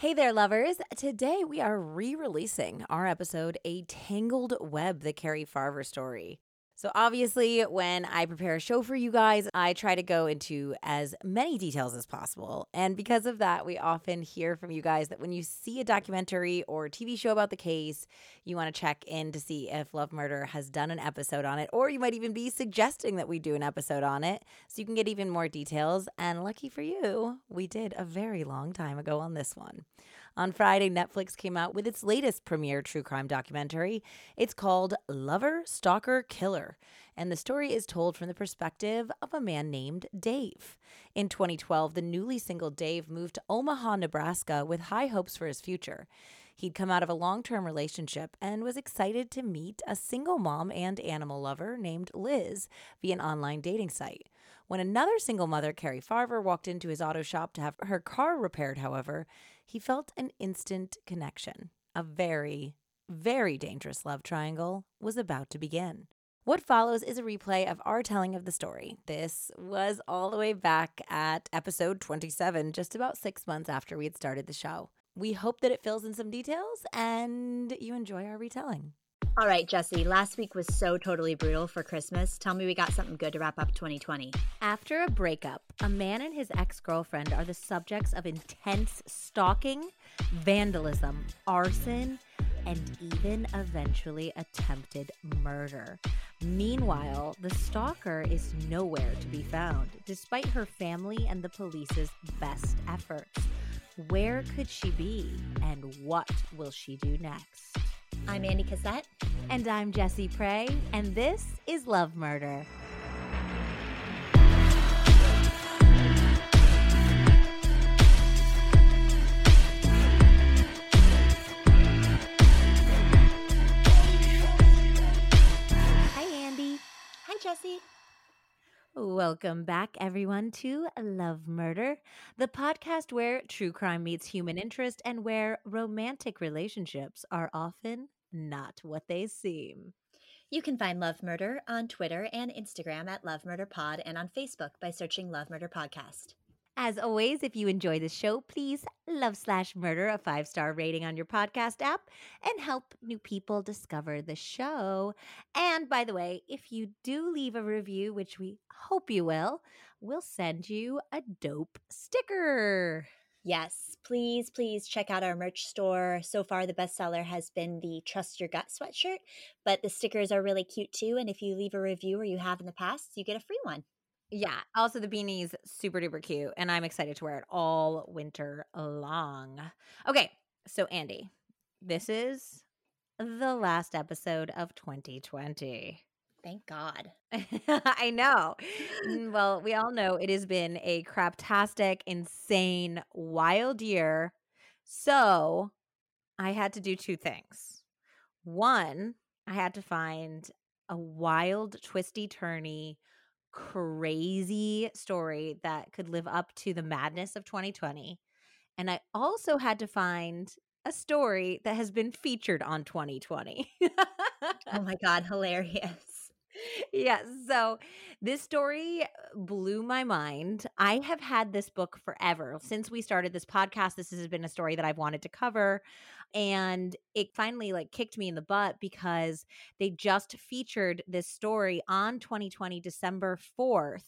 Hey there, lovers. Today we are re releasing our episode, A Tangled Web, the Cari Farver story. So, obviously, when I prepare a show for you guys, I try to go into as many details as possible. And because of that, we often hear from you guys that when you see a documentary or TV show about the case, you want to check in to see if Love Murder has done an episode on it, or you might even be suggesting that we do an episode on it so you can get even more details. And lucky for you, we did a very long time ago on this one. On Friday, Netflix came out with its latest premiere true crime documentary. It's called Lover, Stalker, Killer, and the story is told from the perspective of a man named Dave. In 2012, the newly single Dave moved to Omaha, Nebraska with high hopes for his future. He'd come out of a long term relationship and was excited to meet a single mom and animal lover named Liz via an online dating site. When another single mother, Cari Farver, walked into his auto shop to have her car repaired, however, he felt an instant connection. A very, very dangerous love triangle was about to begin. What follows is a replay of our telling of the story. This was all the way back at episode 27, just about six months after we had started the show. We hope that it fills in some details and you enjoy our retelling. All right, Jessie, last week was so totally brutal for Christmas. Tell me we got something good to wrap up 2020. After a breakup, a man and his ex girlfriend are the subjects of intense stalking, vandalism, arson, and even eventually attempted murder. Meanwhile, the stalker is nowhere to be found, despite her family and the police's best efforts. Where could she be, and what will she do next? I'm Andie Cassette. And I'm Jessie Pray, and this is Love Murder. Hi, Andie. Hi, Jessie. Welcome back, everyone, to Love Murder, the podcast where true crime meets human interest and where romantic relationships are often not what they seem. You can find Love Murder on Twitter and Instagram at Love Murder Pod and on Facebook by searching Love Murder Podcast. As always, if you enjoy the show, please love slash murder a five star rating on your podcast app and help new people discover the show. And by the way, if you do leave a review, which we hope you will, we'll send you a dope sticker. Yes, please, please check out our merch store. So far, the bestseller has been the Trust Your Gut sweatshirt, but the stickers are really cute too. And if you leave a review or you have in the past, you get a free one. Yeah. Also, the beanie's super duper cute, and I'm excited to wear it all winter long. Okay. So, Andie, this is the last episode of 2020. Thank God. I know. Mm, well, we all know it has been a craptastic, insane, wild year. So, I had to do two things. One, I had to find a wild, twisty, turny, crazy story that could live up to the madness of 2020. And I also had to find a story that has been featured on 2020. oh my God, hilarious. Yeah, so this story uh, blew my mind. I have had this book forever. Since we started this podcast, this has been a story that I've wanted to cover and it finally like kicked me in the butt because they just featured this story on 2020 December 4th.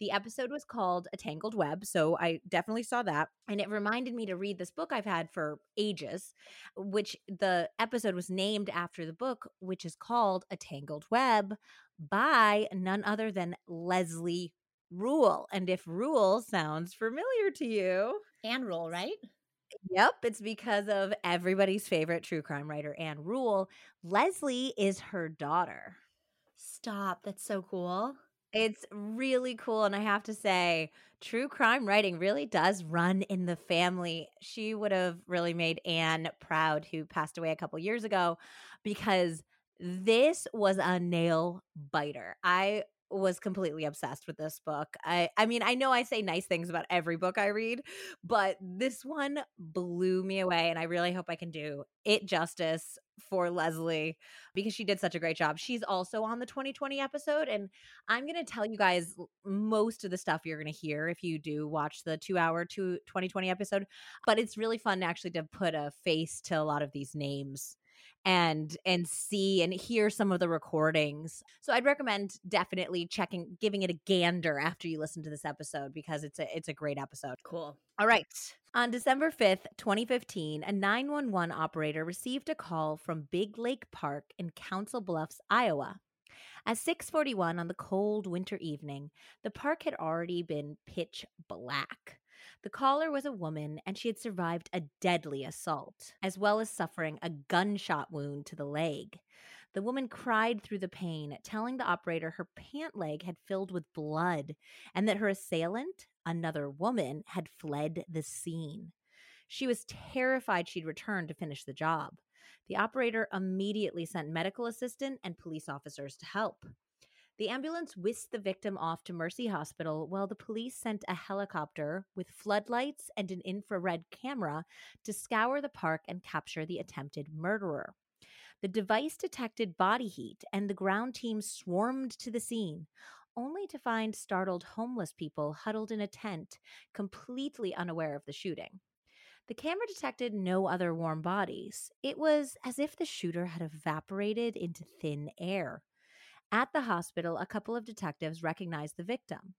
The episode was called A Tangled Web, so I definitely saw that and it reminded me to read this book I've had for ages, which the episode was named after the book which is called A Tangled Web by none other than Leslie Rule. And if Rule sounds familiar to you, and Rule, right? Yep, it's because of everybody's favorite true crime writer, Anne Rule. Leslie is her daughter. Stop. That's so cool. It's really cool. And I have to say, true crime writing really does run in the family. She would have really made Anne proud, who passed away a couple years ago, because this was a nail biter. I was completely obsessed with this book. I I mean, I know I say nice things about every book I read, but this one blew me away and I really hope I can do it justice for Leslie because she did such a great job. She's also on the 2020 episode and I'm going to tell you guys most of the stuff you're going to hear if you do watch the 2-hour 2 2020 episode, but it's really fun actually to put a face to a lot of these names and and see and hear some of the recordings. So I'd recommend definitely checking giving it a gander after you listen to this episode because it's a it's a great episode. Cool. All right. On December 5th, 2015, a 911 operator received a call from Big Lake Park in Council Bluffs, Iowa. At 6:41 on the cold winter evening, the park had already been pitch black. The caller was a woman and she had survived a deadly assault, as well as suffering a gunshot wound to the leg. The woman cried through the pain, telling the operator her pant leg had filled with blood and that her assailant, another woman, had fled the scene. She was terrified she'd return to finish the job. The operator immediately sent medical assistant and police officers to help. The ambulance whisked the victim off to Mercy Hospital while the police sent a helicopter with floodlights and an infrared camera to scour the park and capture the attempted murderer. The device detected body heat and the ground team swarmed to the scene, only to find startled homeless people huddled in a tent, completely unaware of the shooting. The camera detected no other warm bodies. It was as if the shooter had evaporated into thin air. At the hospital, a couple of detectives recognized the victim.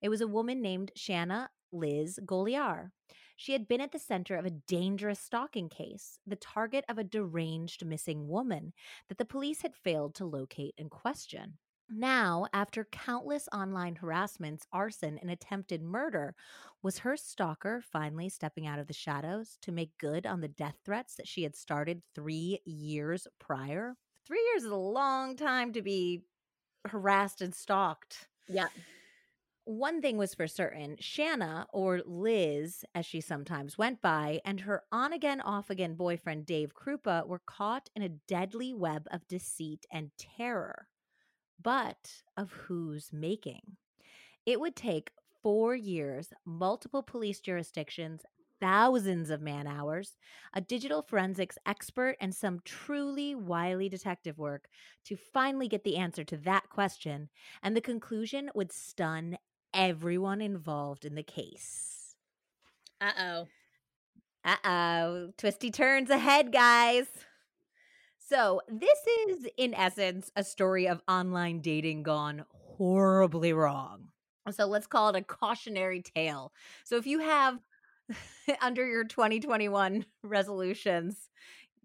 It was a woman named Shanna Liz Golyar. She had been at the center of a dangerous stalking case, the target of a deranged missing woman that the police had failed to locate and question. Now, after countless online harassments, arson, and attempted murder, was her stalker finally stepping out of the shadows to make good on the death threats that she had started three years prior? Three years is a long time to be harassed and stalked. Yeah. One thing was for certain Shanna, or Liz, as she sometimes went by, and her on again, off again boyfriend, Dave Krupa, were caught in a deadly web of deceit and terror. But of whose making? It would take four years, multiple police jurisdictions, thousands of man hours, a digital forensics expert, and some truly wily detective work to finally get the answer to that question. And the conclusion would stun everyone involved in the case. Uh oh. Uh oh. Twisty turns ahead, guys. So, this is, in essence, a story of online dating gone horribly wrong. So, let's call it a cautionary tale. So, if you have under your 2021 resolutions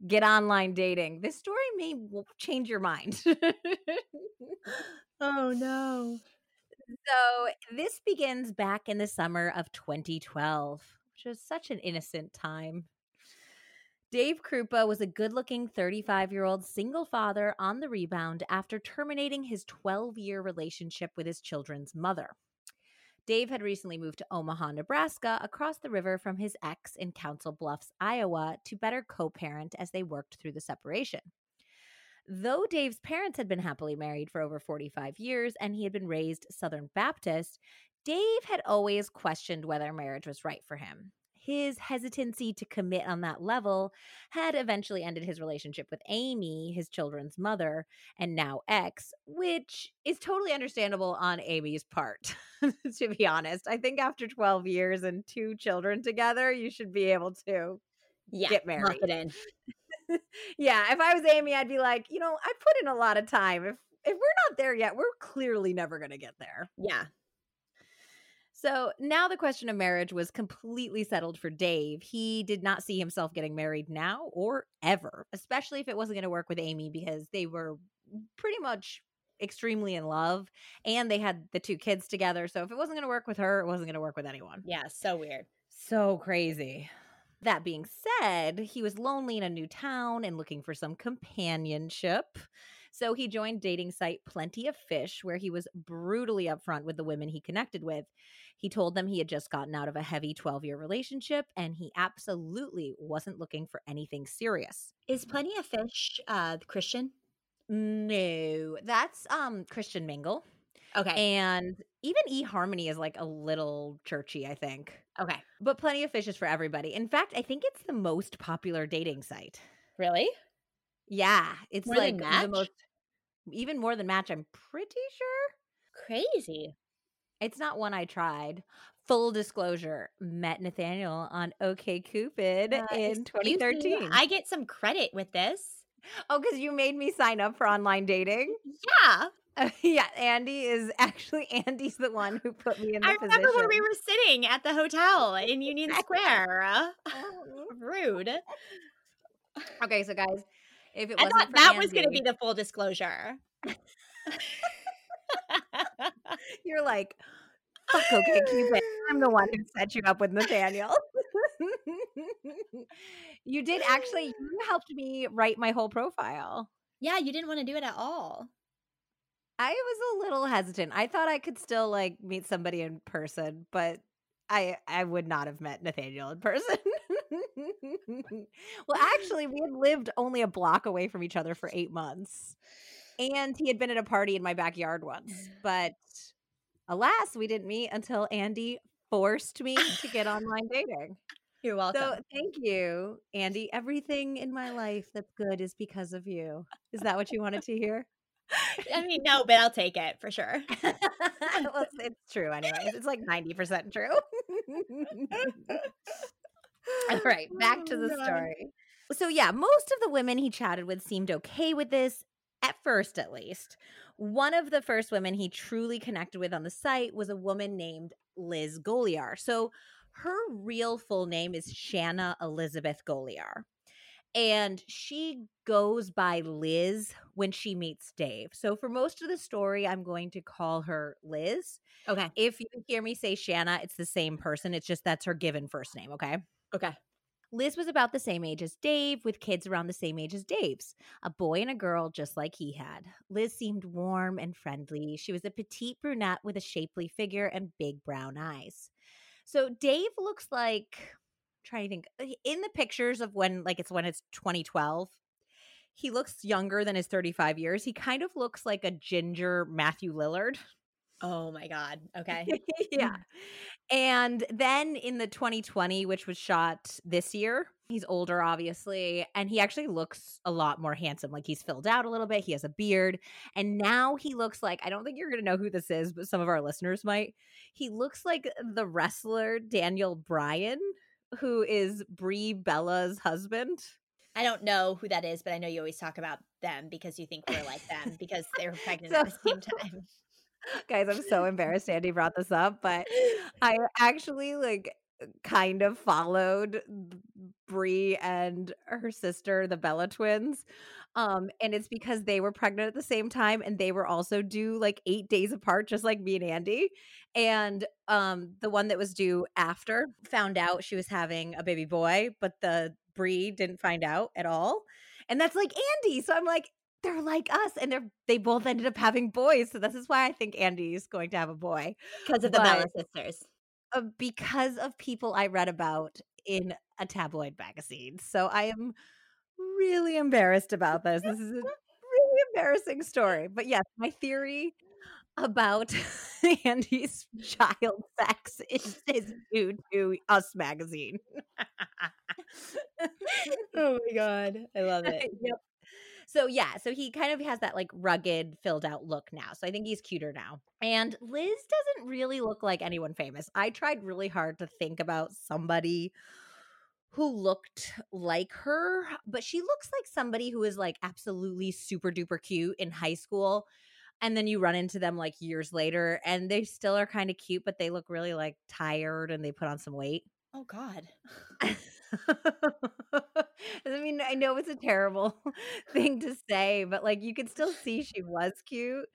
get online dating. This story may change your mind. Oh no. So this begins back in the summer of 2012 which was such an innocent time. Dave Krupa was a good looking 35 year old single father on the rebound after terminating his 12 year relationship with his children's mother. Dave had recently moved to Omaha, Nebraska, across the river from his ex in Council Bluffs, Iowa, to better co parent as they worked through the separation. Though Dave's parents had been happily married for over 45 years and he had been raised Southern Baptist, Dave had always questioned whether marriage was right for him his hesitancy to commit on that level had eventually ended his relationship with Amy, his children's mother, and now ex, which is totally understandable on Amy's part, to be honest. I think after 12 years and two children together, you should be able to yeah, get married. Yeah, if I was Amy, I'd be like, you know, I put in a lot of time. If if we're not there yet, we're clearly never going to get there. Yeah. So now the question of marriage was completely settled for Dave. He did not see himself getting married now or ever, especially if it wasn't going to work with Amy because they were pretty much extremely in love and they had the two kids together. So if it wasn't going to work with her, it wasn't going to work with anyone. Yeah, so weird. So crazy. That being said, he was lonely in a new town and looking for some companionship. So he joined dating site Plenty of Fish, where he was brutally upfront with the women he connected with. He told them he had just gotten out of a heavy 12 year relationship and he absolutely wasn't looking for anything serious. Is Plenty of Fish uh, Christian? No, that's um Christian Mingle. Okay. And even eHarmony is like a little churchy, I think. Okay. But plenty of fishes for everybody. In fact, I think it's the most popular dating site. Really? Yeah, it's More like the most even more than Match, I'm pretty sure. Crazy. It's not one I tried. Full disclosure, met Nathaniel on OKCupid Uh, in excuse me, 2013. I get some credit with this. oh, because you made me sign up for online dating. Yeah. Uh, yeah, Andie is actually Andie's the one who put me in the I remember when we were sitting at the hotel in Union Square. Mhm. Rude. okay, so guys, if it I wasn't that was going to be the full disclosure. You're like, fuck okay, Cupid. I'm the one who set you up with Nathaniel. you did actually, you helped me write my whole profile. yeah, you didn't want to do it at all. I was a little hesitant. I thought I could still like meet somebody in person, but I I would not have met Nathaniel in person. well, actually, we had lived only a block away from each other for 8 months. And he had been at a party in my backyard once. But alas, we didn't meet until Andie forced me to get online dating. You're welcome. So, thank you, Andie. Everything in my life that's good is because of you. Is that what you wanted to hear? I mean, no, but I'll take it for sure. well, it's, it's true, anyways. It's like 90% true. All right, back to Oh, the story. So, yeah, most of the women he chatted with seemed okay with this, at first at least. One of the first women he truly connected with on the site was a woman named Liz Golyar. So, her real full name is Shanna Elizabeth Golyar. And she goes by Liz when she meets Dave. So, for most of the story, I'm going to call her Liz. Okay. If you hear me say Shanna, it's the same person. It's just that's her given first name, okay? Okay. Liz was about the same age as Dave, with kids around the same age as Dave's, a boy and a girl just like he had. Liz seemed warm and friendly. She was a petite brunette with a shapely figure and big brown eyes. So Dave looks like trying to think in the pictures of when like it's when it's 2012 he looks younger than his 35 years he kind of looks like a ginger matthew lillard Oh my God. Okay. yeah. And then in the 2020, which was shot this year, he's older, obviously, and he actually looks a lot more handsome. Like he's filled out a little bit. He has a beard. And now he looks like I don't think you're going to know who this is, but some of our listeners might. He looks like the wrestler Daniel Bryan, who is Brie Bella's husband. I don't know who that is, but I know you always talk about them because you think we're like them because they were pregnant So- at the same time. Guys, I'm so embarrassed Andie brought this up, but I actually like kind of followed Brie and her sister, the Bella twins. Um, and it's because they were pregnant at the same time and they were also due like eight days apart, just like me and Andie. And um, the one that was due after found out she was having a baby boy, but the Brie didn't find out at all. And that's like Andie. So I'm like, they're like us, and they're they both ended up having boys. So this is why I think Andie's going to have a boy Because of the Bella sisters. uh, because of people I read about in a tabloid magazine. So I am really embarrassed about this. This is a really embarrassing story. But yes, my theory about Andie's child sex is, is due to Us magazine. Oh my God. I love it. yep. So yeah, so he kind of has that like rugged, filled out look now. So I think he's cuter now. And Liz doesn't really look like anyone famous. I tried really hard to think about somebody who looked like her, but she looks like somebody who is like absolutely super duper cute in high school. And then you run into them like years later and they still are kind of cute, but they look really like tired and they put on some weight. Oh God. I mean, I know it's a terrible thing to say, but like you could still see she was cute,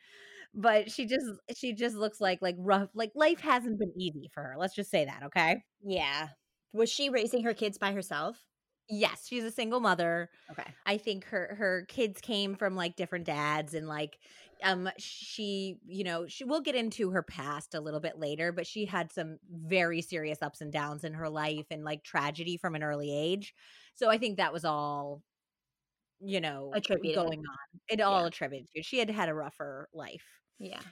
but she just she just looks like like rough like life hasn't been easy for her. Let's just say that, okay? Yeah. Was she raising her kids by herself? Yes, she's a single mother. Okay. I think her her kids came from like different dads and like um she you know she will get into her past a little bit later but she had some very serious ups and downs in her life and like tragedy from an early age so i think that was all you know Attributed. going on it all Yeah. attributed to she had had a rougher life Yeah.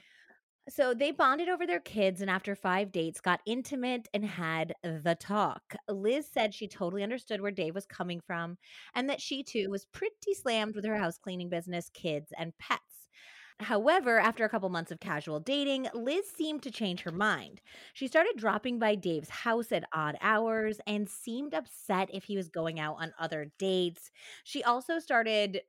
So they bonded over their kids and after five dates got intimate and had the talk. Liz said she totally understood where Dave was coming from and that she too was pretty slammed with her house cleaning business, kids, and pets. However, after a couple months of casual dating, Liz seemed to change her mind. She started dropping by Dave's house at odd hours and seemed upset if he was going out on other dates. She also started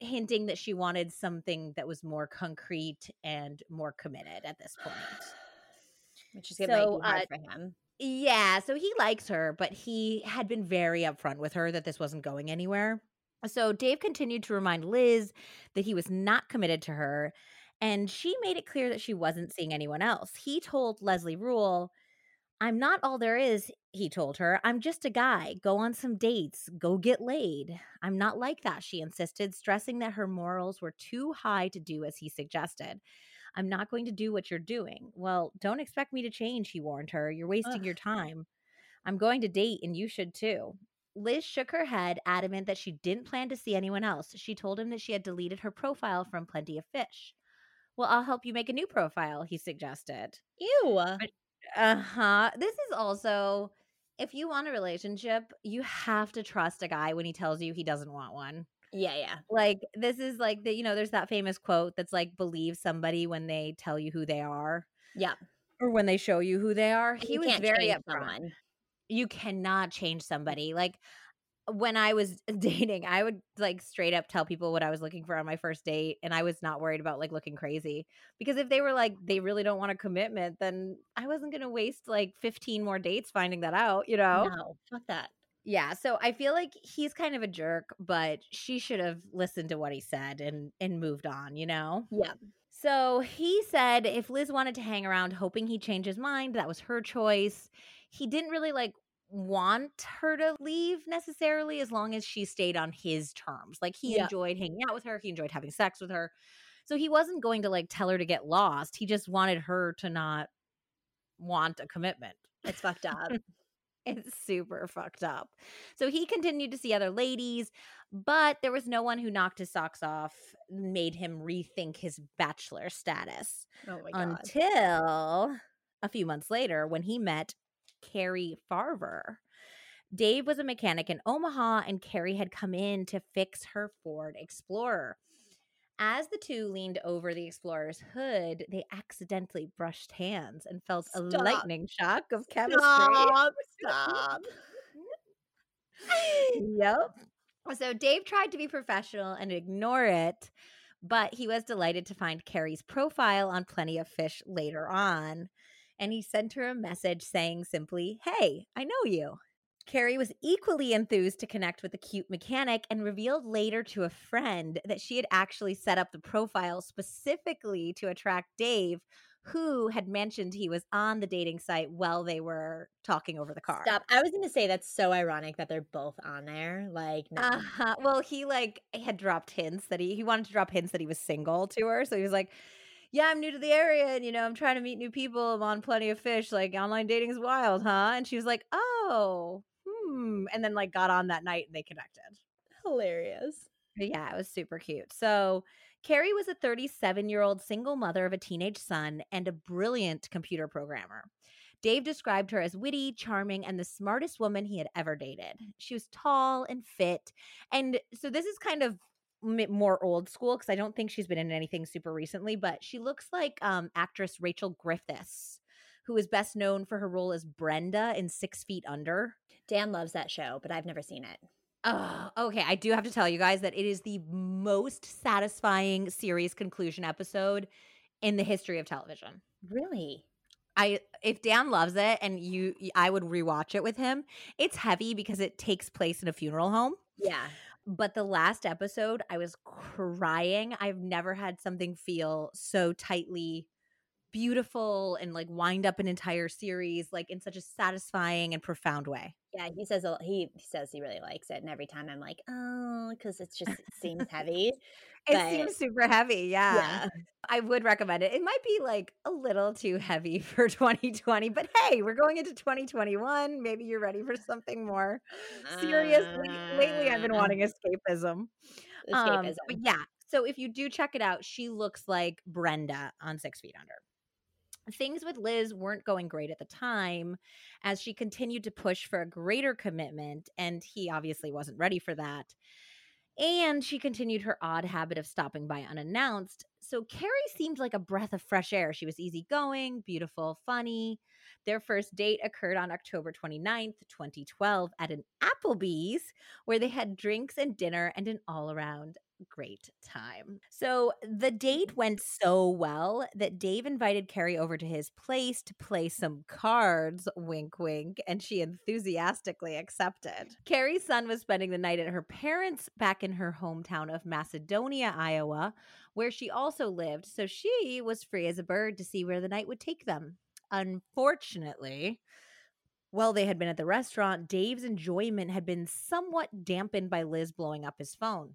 hinting that she wanted something that was more concrete and more committed at this point. Which is so, So, hard uh, for him. yeah, so he likes her, but he had been very upfront with her that this wasn't going anywhere. So Dave continued to remind Liz that he was not committed to her, and she made it clear that she wasn't seeing anyone else. He told Leslie Rule, I'm not all there is, he told her. I'm just a guy. Go on some dates. Go get laid. I'm not like that, she insisted, stressing that her morals were too high to do as he suggested. I'm not going to do what you're doing. Well, don't expect me to change, he warned her. You're wasting Ugh. your time. I'm going to date, and you should too. Liz shook her head, adamant that she didn't plan to see anyone else. She told him that she had deleted her profile from Plenty of Fish. Well, I'll help you make a new profile, he suggested. Ew. Uh huh. This is also, if you want a relationship, you have to trust a guy when he tells you he doesn't want one. Yeah, yeah. Like, this is like the, you know, there's that famous quote that's like, believe somebody when they tell you who they are Yeah. or when they show you who they are. He was very upfront. someone. You cannot change somebody. Like, when I was dating, I would like straight up tell people what I was looking for on my first date, and I was not worried about like looking crazy because if they were like they really don't want a commitment, then I wasn't gonna waste like 15 more dates finding that out, you know? No, fuck that. Yeah, so I feel like he's kind of a jerk, but she should have listened to what he said and and moved on, you know? Yeah. So he said if Liz wanted to hang around hoping he'd change his mind, that was her choice. He didn't really like want her to leave necessarily as long as she stayed on his terms. Like he Yeah. enjoyed hanging out with her, he enjoyed having sex with her. So he wasn't going to like tell her to get lost. He just wanted her to not want a commitment. It's fucked up. It's super fucked up. So he continued to see other ladies, but there was no one who knocked his socks off, made him rethink his bachelor status oh my god. until a few months later when he met Cari Farver. Dave was a mechanic in Omaha, and Cari had come in to fix her Ford Explorer. As the two leaned over the Explorer's hood, they accidentally brushed hands and felt a lightning shock of chemistry. Stop. Stop. yep. So Dave tried to be professional and ignore it, but he was delighted to find Cari's profile on Plenty of Fish later on. And he sent her a message saying simply, Hey, I know you. Cari was equally enthused to connect with the cute mechanic and revealed later to a friend that she had actually set up the profile specifically to attract Dave, who had mentioned he was on the dating site while they were talking over the car. Stop. I was gonna say that's so ironic that they're both on there. Like, no. Uh-huh. Well, he like had dropped hints that he he wanted to drop hints that he was single to her. So he was like, "Yeah, I'm new to the area, and you know, I'm trying to meet new people. I'm on plenty of fish. Like, online dating is wild, huh?" And she was like, "Oh, hmm." And then like got on that night and they connected. hilarious. But yeah, it was super cute. So Cari was a 37 year old single mother of a teenage son and a brilliant computer programmer. Dave described her as witty, charming, and the smartest woman he had ever dated. She was tall and fit. And so this is kind of more old school because I don't think she's been in anything super recently, but she looks like um, actress Rachel Griffiths, who is best known for her role as Brenda in Six Feet Under. Dan loves that show, but I've never seen it. Oh, okay. I do have to tell you guys that it is the most satisfying series conclusion episode in the history of television. Really? I if Dan loves it and you I would rewatch it with him. It's heavy because it takes place in a funeral home. Yeah. But the last episode, I was crying. I've never had something feel so tightly beautiful and like wind up an entire series like in such a satisfying and profound way. Yeah, he says a- he he says he really likes it, and every time I'm like, oh, because it's just it seems heavy. It But- seems super heavy. Yeah. Yeah, I would recommend it. It might be like a little too heavy for 2020, but hey, we're going into 2021. Maybe you're ready for something more serious. Le- Lately, I've been Uh, wanting escapism. Um, escapism. but yeah, so if you do check it out, she looks like Brenda on Six Feet Under. Things with Liz weren't going great at the time as she continued to push for a greater commitment, and he obviously wasn't ready for that. And she continued her odd habit of stopping by unannounced. So Cari seemed like a breath of fresh air. She was easygoing, beautiful, funny. Their first date occurred on October 29th, 2012, at an Applebee's where they had drinks and dinner and an all around great time. So the date mm-hmm. went so well that Dave invited Cari over to his place to play some cards, wink, wink, and she enthusiastically accepted. Cari's son was spending the night at her parents' back in her hometown of Macedonia, Iowa, where she also lived, so she was free as a bird to see where the night would take them. Unfortunately, while they had been at the restaurant, Dave's enjoyment had been somewhat dampened by Liz blowing up his phone.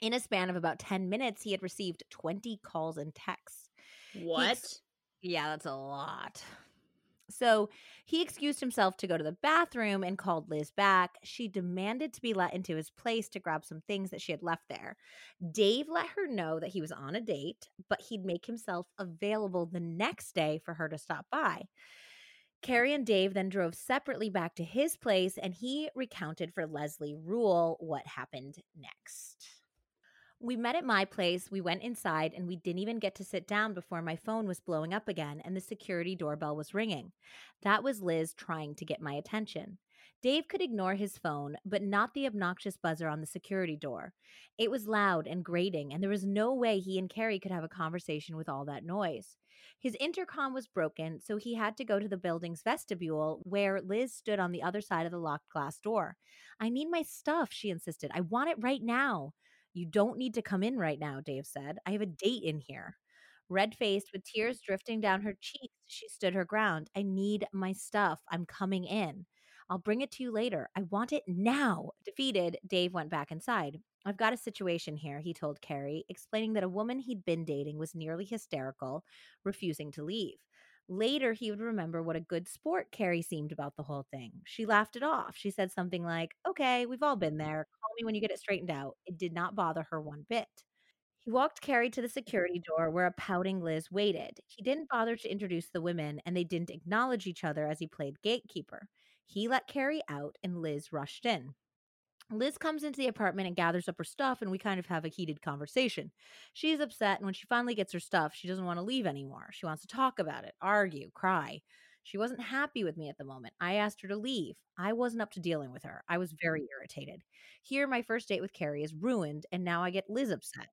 In a span of about 10 minutes, he had received 20 calls and texts. What? Ex- yeah, that's a lot. So he excused himself to go to the bathroom and called Liz back. She demanded to be let into his place to grab some things that she had left there. Dave let her know that he was on a date, but he'd make himself available the next day for her to stop by. Cari and Dave then drove separately back to his place, and he recounted for Leslie Rule what happened next. We met at my place, we went inside, and we didn't even get to sit down before my phone was blowing up again and the security doorbell was ringing. That was Liz trying to get my attention. Dave could ignore his phone, but not the obnoxious buzzer on the security door. It was loud and grating, and there was no way he and Cari could have a conversation with all that noise. His intercom was broken, so he had to go to the building's vestibule where Liz stood on the other side of the locked glass door. I need my stuff, she insisted. I want it right now. You don't need to come in right now, Dave said. I have a date in here. Red faced, with tears drifting down her cheeks, she stood her ground. I need my stuff. I'm coming in. I'll bring it to you later. I want it now. Defeated, Dave went back inside. I've got a situation here, he told Cari, explaining that a woman he'd been dating was nearly hysterical, refusing to leave. Later, he would remember what a good sport Cari seemed about the whole thing. She laughed it off. She said something like, Okay, we've all been mm-hmm. there. Call me when you get it straightened out. It did not bother her one bit. He walked Cari to the security door where a pouting Liz waited. He didn't bother to introduce the women, and they didn't acknowledge each other as he played gatekeeper. He let Cari out, and Liz rushed in. Liz comes into the apartment and gathers up her stuff, and we kind of have a heated conversation. She's upset, and when she finally gets her stuff, she doesn't want to leave anymore. She wants to talk about it, argue, cry. She wasn't happy with me at the moment. I asked her to leave. I wasn't up to dealing with her. I was very mm. irritated. Here, my first date with Cari is ruined, and now I get Liz upset.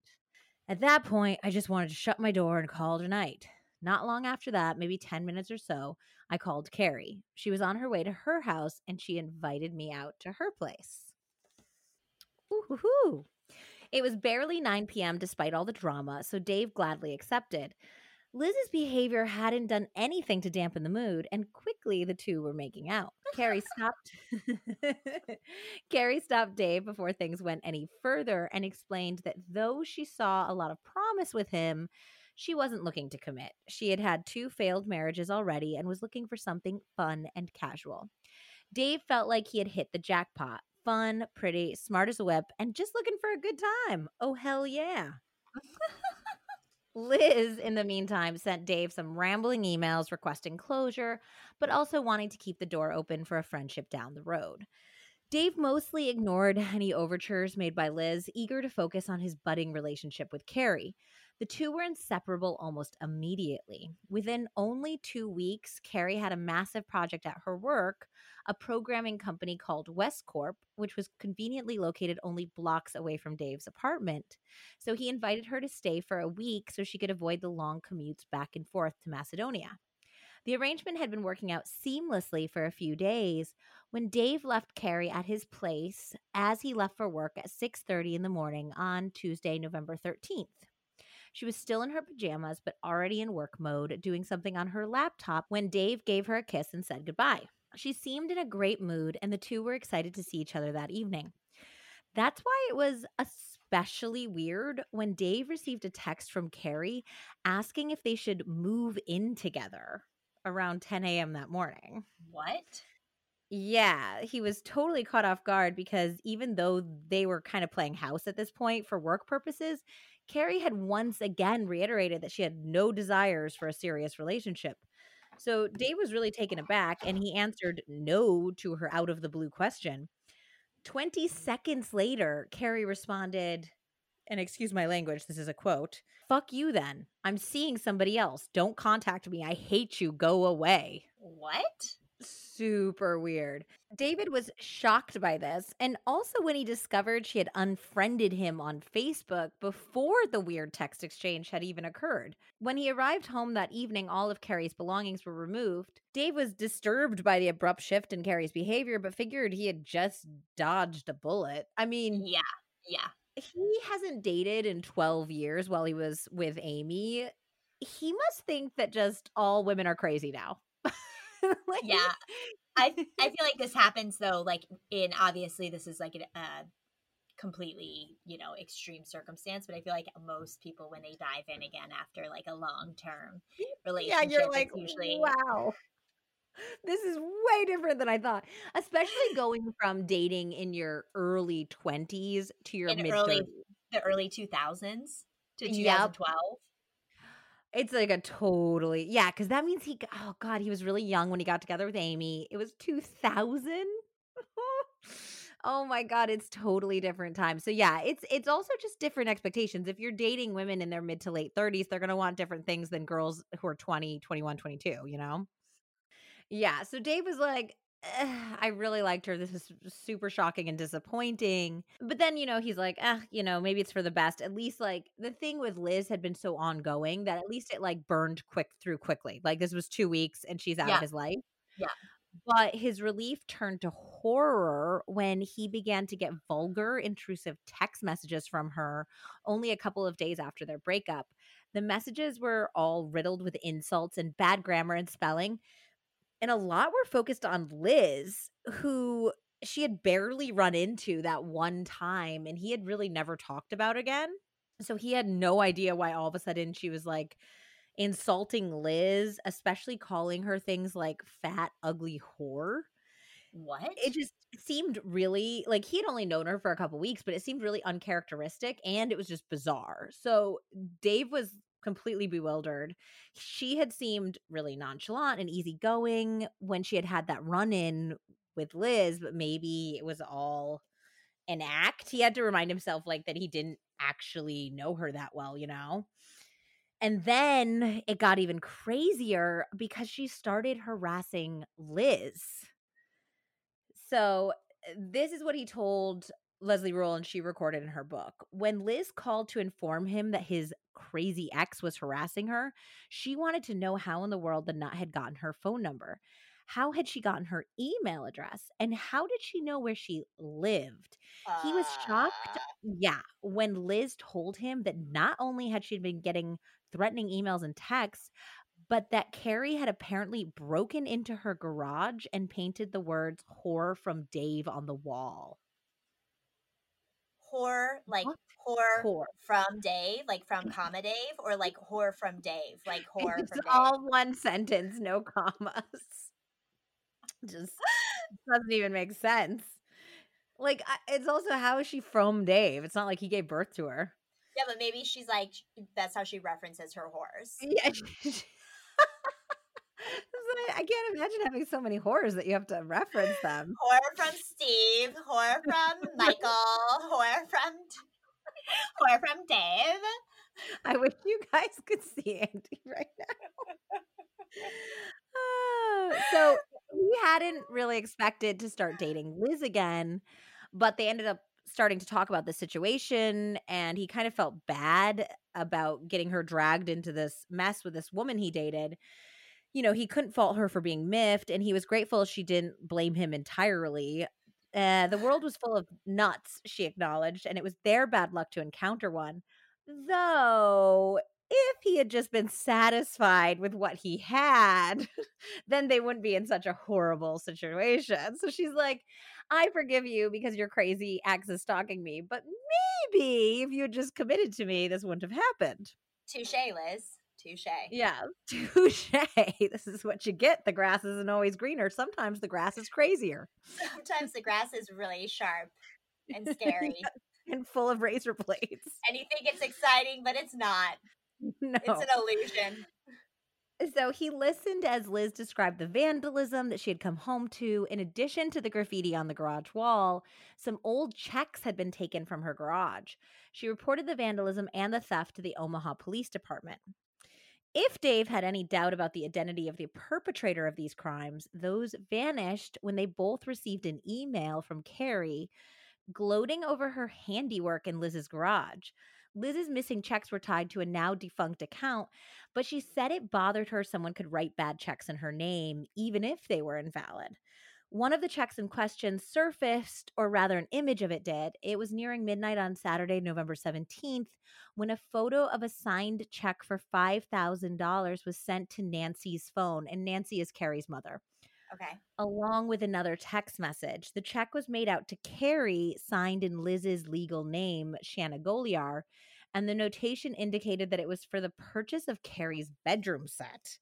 At that point, I just wanted to shut my door and call it a night. Not long after that, maybe 10 minutes or so, I called Cari. She was on her way to her house, and she invited me out to her place. Ooh, it was barely 9 p.m. despite all the drama, so Dave gladly accepted. Liz's behavior hadn't done anything to dampen the mood, and quickly the two were making out. Cari stopped Cari stopped Dave before things went any further and explained that though she saw a lot of promise with him, she wasn't looking to commit. She had had two failed marriages already and was looking for something fun and casual. Dave felt like he had hit the jackpot fun, pretty, smart as a whip, and just looking for a good time. Oh, hell yeah. Liz, in the meantime, sent Dave some rambling emails requesting closure, but also wanting to keep the door open for a friendship down the road. Dave mostly ignored any overtures made by Liz, eager to focus on his budding relationship with Cari. The two were inseparable almost immediately. Within only two weeks, Cari had a massive project at her work, a programming company called WestCorp, which was conveniently located only blocks away from Dave's apartment. So he invited her to stay for a week so she could avoid the long commutes back and forth to Macedonia. The arrangement had been working out seamlessly for a few days when Dave left Cari at his place as he left for work at 6:30 in the morning on Tuesday, November 13th. She was still in her pajamas, but already in work mode, doing something on her laptop when Dave gave her a kiss and said goodbye. She seemed in a great mood, and the two were excited to see each other that evening. That's why it was especially weird when Dave received a text from Cari asking if they should move in together around 10 a.m. that morning. What? Yeah, he was totally caught off guard because even though they were kind of playing house at this point for work purposes, Cari had once again reiterated that she had no desires for a serious relationship. So Dave was really taken aback and he answered no to her out of the blue question. 20 seconds later, Cari responded, and excuse my language, this is a quote Fuck you then. I'm seeing somebody else. Don't contact me. I hate you. Go away. What? Super weird. David was shocked by this. And also when he discovered she had unfriended him on Facebook before the weird text exchange had even occurred. When he arrived home that evening, all of Cari's belongings were removed. Dave was disturbed by the abrupt shift in Cari's behavior, but figured he had just dodged a bullet. I mean, Yeah. Yeah. he hasn't dated in 12 years while he was with Amy. He must think that just all women are crazy now. Like- Yeah. I I feel like this happens though, like in obviously this is like a uh, completely you know extreme circumstance, but I feel like most people when they dive in again after like a long term relationship, yeah, you're like, usually wow. This is way different than I thought. Especially going from dating in your early 20s to your mid early the early two thousands to 2012. Yep. It's like a totally yeah, because that means he. Oh God, he was really young when he got together with Amy. It was two thousand. oh my God, it's totally different time. So yeah, it's it's also just different expectations. If you're dating women in their mid to late thirties, they're gonna want different things than girls who are 20, 21, 22, You know. Yeah. So Dave was like. "Ugh, I really liked her. This is super shocking and disappointing. But then, you know, he's like, ah, you know, maybe it's for the best. At least, like, the thing with Liz had been so ongoing that at least it, like, burned quick through quickly. Like, this was two weeks and she's out Yeah. of his life. Yeah. But his relief turned to horror when he began to get vulgar, intrusive text messages from her only a couple of days after their breakup. The messages were all riddled with insults and bad grammar and spelling. And a lot were focused on Liz, who she had barely run into that one time and he had really never talked about again. So he had no idea why all of a sudden she was like insulting Liz, especially calling her things like fat, ugly whore What? it just seemed really like he had only known her for a couple weeks, but it seemed really uncharacteristic and it was just bizarre. So Dave was completely bewildered. She had seemed really nonchalant and easygoing when she had had that run in with Liz, but maybe it was all an act. He had to remind himself like that he didn't actually know her that well, you know? And then it got even crazier because she started harassing Liz. So uh, this is what he told Leslie Rule and she recorded in her book. When Liz called to inform him that his crazy ex was harassing her, she wanted to know how in the world the nut had gotten her phone number. How had she gotten her email address? And how did she know where she lived? He was shocked. Uh, Yeah. When Liz told him that not only had she been getting threatening emails and texts, but that Cari had apparently broken into her garage and painted the words whore from Dave on the wall. Whore, like Whore. from Dave, like from Comma Dave, or like whore from Dave, like whore It's from Dave. all one sentence, no commas. Just doesn't even make sense. Like, it's also how is she from Dave? It's not like he gave birth to her. Yeah, but maybe she's like that's how she references her whores. Yeah. I can't imagine having so many horrors that you have to reference them. Whore from Steve, whore from Michael, whore from whore from Dave. I wish you guys could see Andie right now. Ah, so he hadn't really expected to start dating Liz again, but they ended up starting to talk about the situation and he kind of felt bad about getting her dragged into this mess with this woman he dated. You know, he couldn't fault her for being miffed and he was grateful she didn't blame him entirely. Uh, the world was full of nuts, she acknowledged, and it was their bad luck to encounter one. Though, if he had just been satisfied with what he had, then they wouldn't be in such a horrible situation. So she's like, I forgive you because your crazy ex is stalking me, but maybe if you had just committed to me, this wouldn't have happened. Touche, Liz. Touche. Yeah, touche. This is what you get. The grass isn't always greener. Sometimes the grass is crazier. Sometimes the grass is really sharp and scary. and full of razor blades. And you think it's exciting, but it's not. No. It's an illusion. So he listened as Liz described the vandalism that she had come home to. In addition to the graffiti on the garage wall, some old checks had been taken from her garage. She reported the vandalism and the theft to the Omaha Police Department. If Dave had any doubt about the identity of the perpetrator of these crimes, those vanished when they both received an email from Cari gloating over her handiwork in Liz's garage. Liz's missing checks were tied to a now defunct account, but she said it bothered her someone could write bad checks in her name, even if they were invalid. One of the checks in question surfaced, or rather, an image of it did. It was nearing midnight on Saturday, November 17th, when a photo of a signed check for $5,000 was sent to Nancy's phone, and Nancy is Cari's mother. Okay. Along with another text message. The check was made out to Cari, signed in Liz's legal name, Shanna Golyar, and the notation indicated that it was for the purchase of Cari's bedroom set.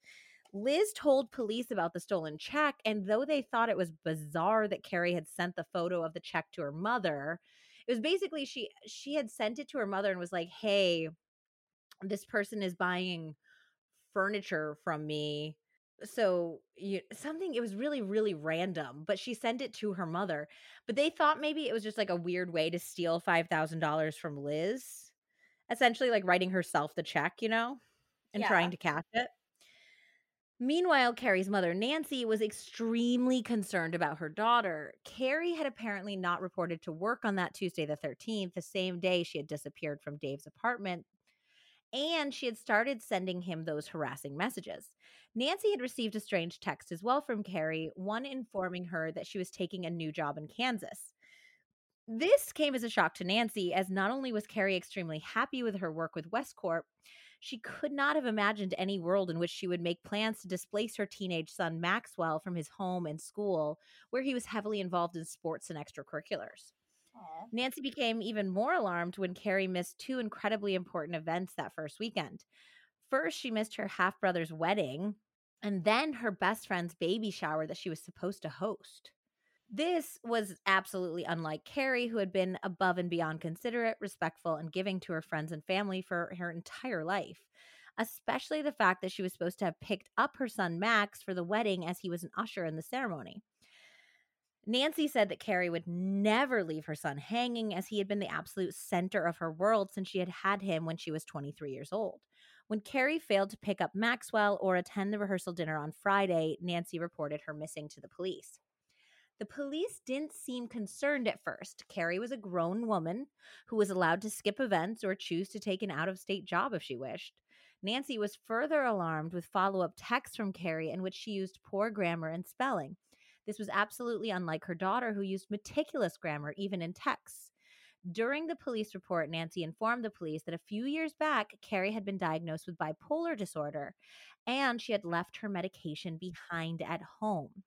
Liz told police about the stolen check, and though they thought it was bizarre that Cari had sent the photo of the check to her mother, it was basically she she had sent it to her mother and was like, "Hey, this person is buying furniture from me." So you, something it was really really random, but she sent it to her mother. But they thought maybe it was just like a weird way to steal five thousand dollars from Liz, essentially like writing herself the check, you know, and Yeah. trying to cash it. Meanwhile, Cari's mother, Nancy, was extremely concerned about her daughter. Cari had apparently not reported to work on that Tuesday, the 13th, the same day she had disappeared from Dave's apartment. And she had started sending him those harassing messages. Nancy had received a strange text as well from Cari, one informing her that she was taking a new job in Kansas. This came as a shock to Nancy, as not only was Cari extremely happy with her work with Westcorp, she could not have imagined any world in which she would make plans to displace her teenage son Maxwell from his home and school, where he was heavily involved in sports and extracurriculars. Nancy became even more alarmed when Cari missed two incredibly important events that first weekend. First, she missed her half brother's wedding, and then her best friend's baby shower that she was supposed to host. This was absolutely unlike Cari, who had been above and beyond considerate, respectful, and giving to her friends and family for her entire life. Especially the fact that she was supposed to have picked up her son Max for the wedding as he was an usher in the ceremony. Nancy said that Cari would never leave her son hanging as he had been the absolute center of her world since she had had him when she was 23 years old. When Cari failed to pick up Maxwell or attend the rehearsal dinner on Friday, Nancy reported her missing to the police. The police didn't seem concerned at first. Cari was a grown woman who was allowed to skip events or choose to take an out of state job if she wished. Nancy was further alarmed with follow up texts from Cari in which she used poor grammar and spelling. This was absolutely unlike her daughter, who used meticulous grammar even in texts. During the police report, Nancy informed the police that a few years back, Cari had been diagnosed with bipolar disorder and she had left her medication behind at home.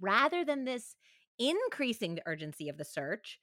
Rather than this increasing the urgency of the search,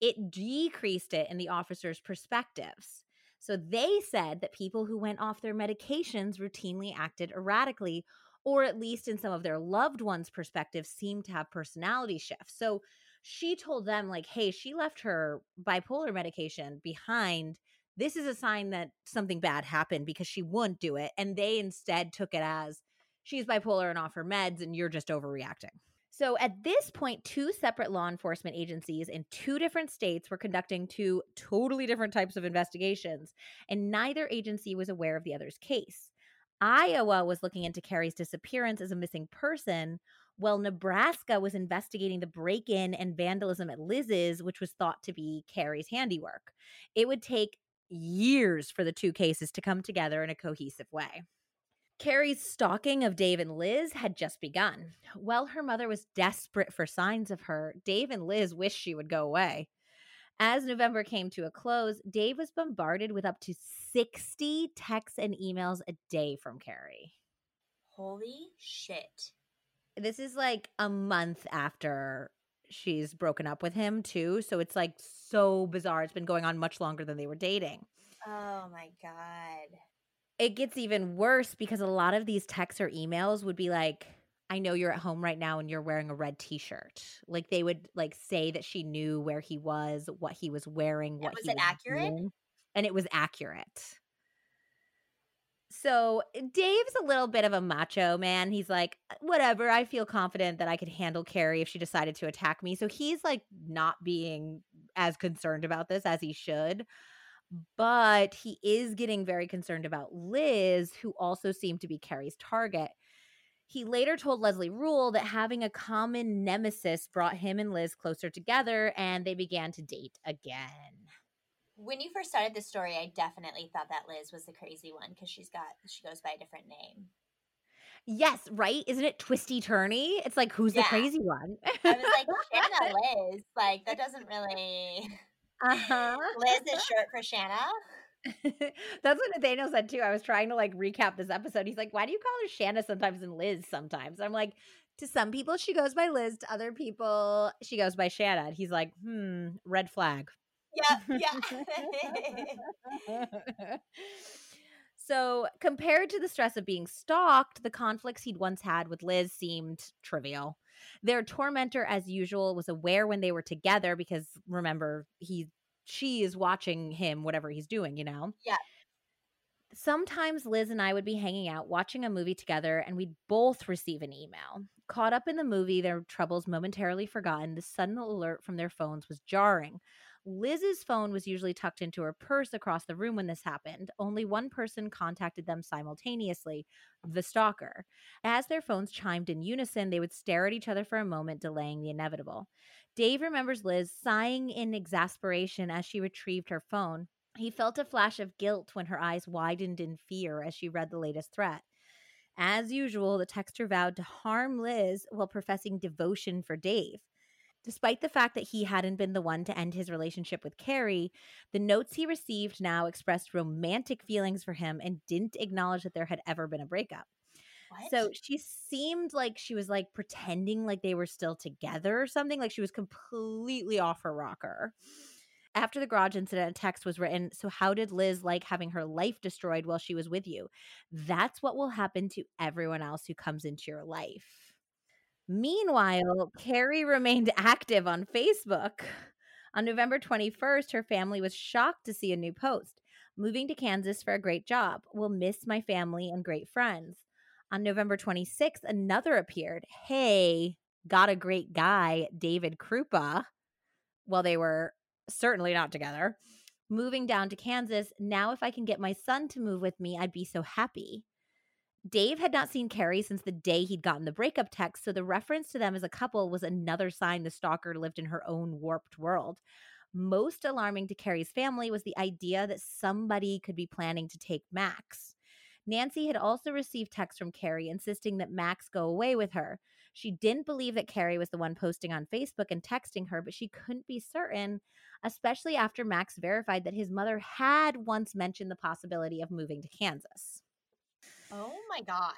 it decreased it in the officers' perspectives. So they said that people who went off their medications routinely acted erratically, or at least in some of their loved ones' perspectives, seemed to have personality shifts. So she told them, like, hey, she left her bipolar medication behind. This is a sign that something bad happened because she wouldn't do it. And they instead took it as she's bipolar and off her meds, and you're just overreacting. So at this point, two separate law enforcement agencies in two different states were conducting two totally different types of investigations, and neither agency was aware of the other's case. Iowa was looking into Cari's disappearance as a missing person, while Nebraska was investigating the break in and vandalism at Liz's, which was thought to be Cari's handiwork. It would take years for the two cases to come together in a cohesive way. Cari's stalking of Dave and Liz had just begun. While her mother was desperate for signs of her, Dave and Liz wished she would go away. As November came to a close, Dave was bombarded with up to 60 texts and emails a day from Cari. Holy shit. This is like a month after she's broken up with him, too. So it's like so bizarre. It's been going on much longer than they were dating. Oh my god. It gets even worse because a lot of these texts or emails would be like I know you're at home right now and you're wearing a red t-shirt. Like they would like say that she knew where he was, what he was wearing, what was he it accurate? doing, and it was accurate. So eh, Dave's a little bit of a macho man. He's like, uh, whatever. I feel confident that I could handle Cari if she decided to attack me. So he's like not being as concerned about this as he should. But he is getting very concerned about Liz, who also seemed to be Cari's target. He later told Leslie Rule that having a common nemesis brought him and Liz closer together and they began to date again. When you first started this story, I definitely thought that Liz was the crazy one because she's got she goes by a different name. Yes, right? Isn't it twisty turny? It's like who's the crazy one? I was like, Shanna Liz. Like that doesn't really uh-huh. Liz is short for Shanna. That's what Nathaniel said too. I was trying to like recap this episode. He's like, "Why do you call her Shanna sometimes and Liz sometimes?" I'm like, "To some people she goes by Liz. To other people she goes by Shanna." And he's like, "Hmm, red flag." Yeah, yeah. so, compared to the stress of being stalked, the conflicts he'd once had with Liz seemed trivial. Their tormentor, as usual, was aware when they were together because remember, he she is watching him whatever he's doing, you know? Yeah. Sometimes Liz and I would be hanging out watching a movie together and we'd both receive an email. Caught up in the movie, their troubles momentarily forgotten, the sudden alert from their phones was jarring. Liz's phone was usually tucked into her purse across the room when this happened. Only one person contacted them simultaneously the stalker. As their phones chimed in unison, they would stare at each other for a moment, delaying the inevitable. Dave remembers Liz sighing in exasperation as she retrieved her phone. He felt a flash of guilt when her eyes widened in fear as she read the latest threat. As usual, the texter vowed to harm Liz while professing devotion for Dave. Despite the fact that he hadn't been the one to end his relationship with Cari, the notes he received now expressed romantic feelings for him and didn't acknowledge that there had ever been a breakup. What? So she seemed like she was like pretending like they were still together or something. Like she was completely off her rocker. After the garage incident, a text was written So, how did Liz like having her life destroyed while she was with you? That's what will happen to everyone else who comes into your life. Meanwhile, Cari remained active on Facebook. On November 21st, her family was shocked to see a new post. Moving to Kansas for a great job. Will miss my family and great friends. On November 26th, another appeared. Hey, got a great guy, David Krupa. Well, they were certainly not together. Moving down to Kansas. Now, if I can get my son to move with me, I'd be so happy. Dave had not seen Cari since the day he'd gotten the breakup text, so the reference to them as a couple was another sign the stalker lived in her own warped world. Most alarming to Cari's family was the idea that somebody could be planning to take Max. Nancy had also received texts from Cari insisting that Max go away with her. She didn't believe that Cari was the one posting on Facebook and texting her, but she couldn't be certain, especially after Max verified that his mother had once mentioned the possibility of moving to Kansas. Oh my god.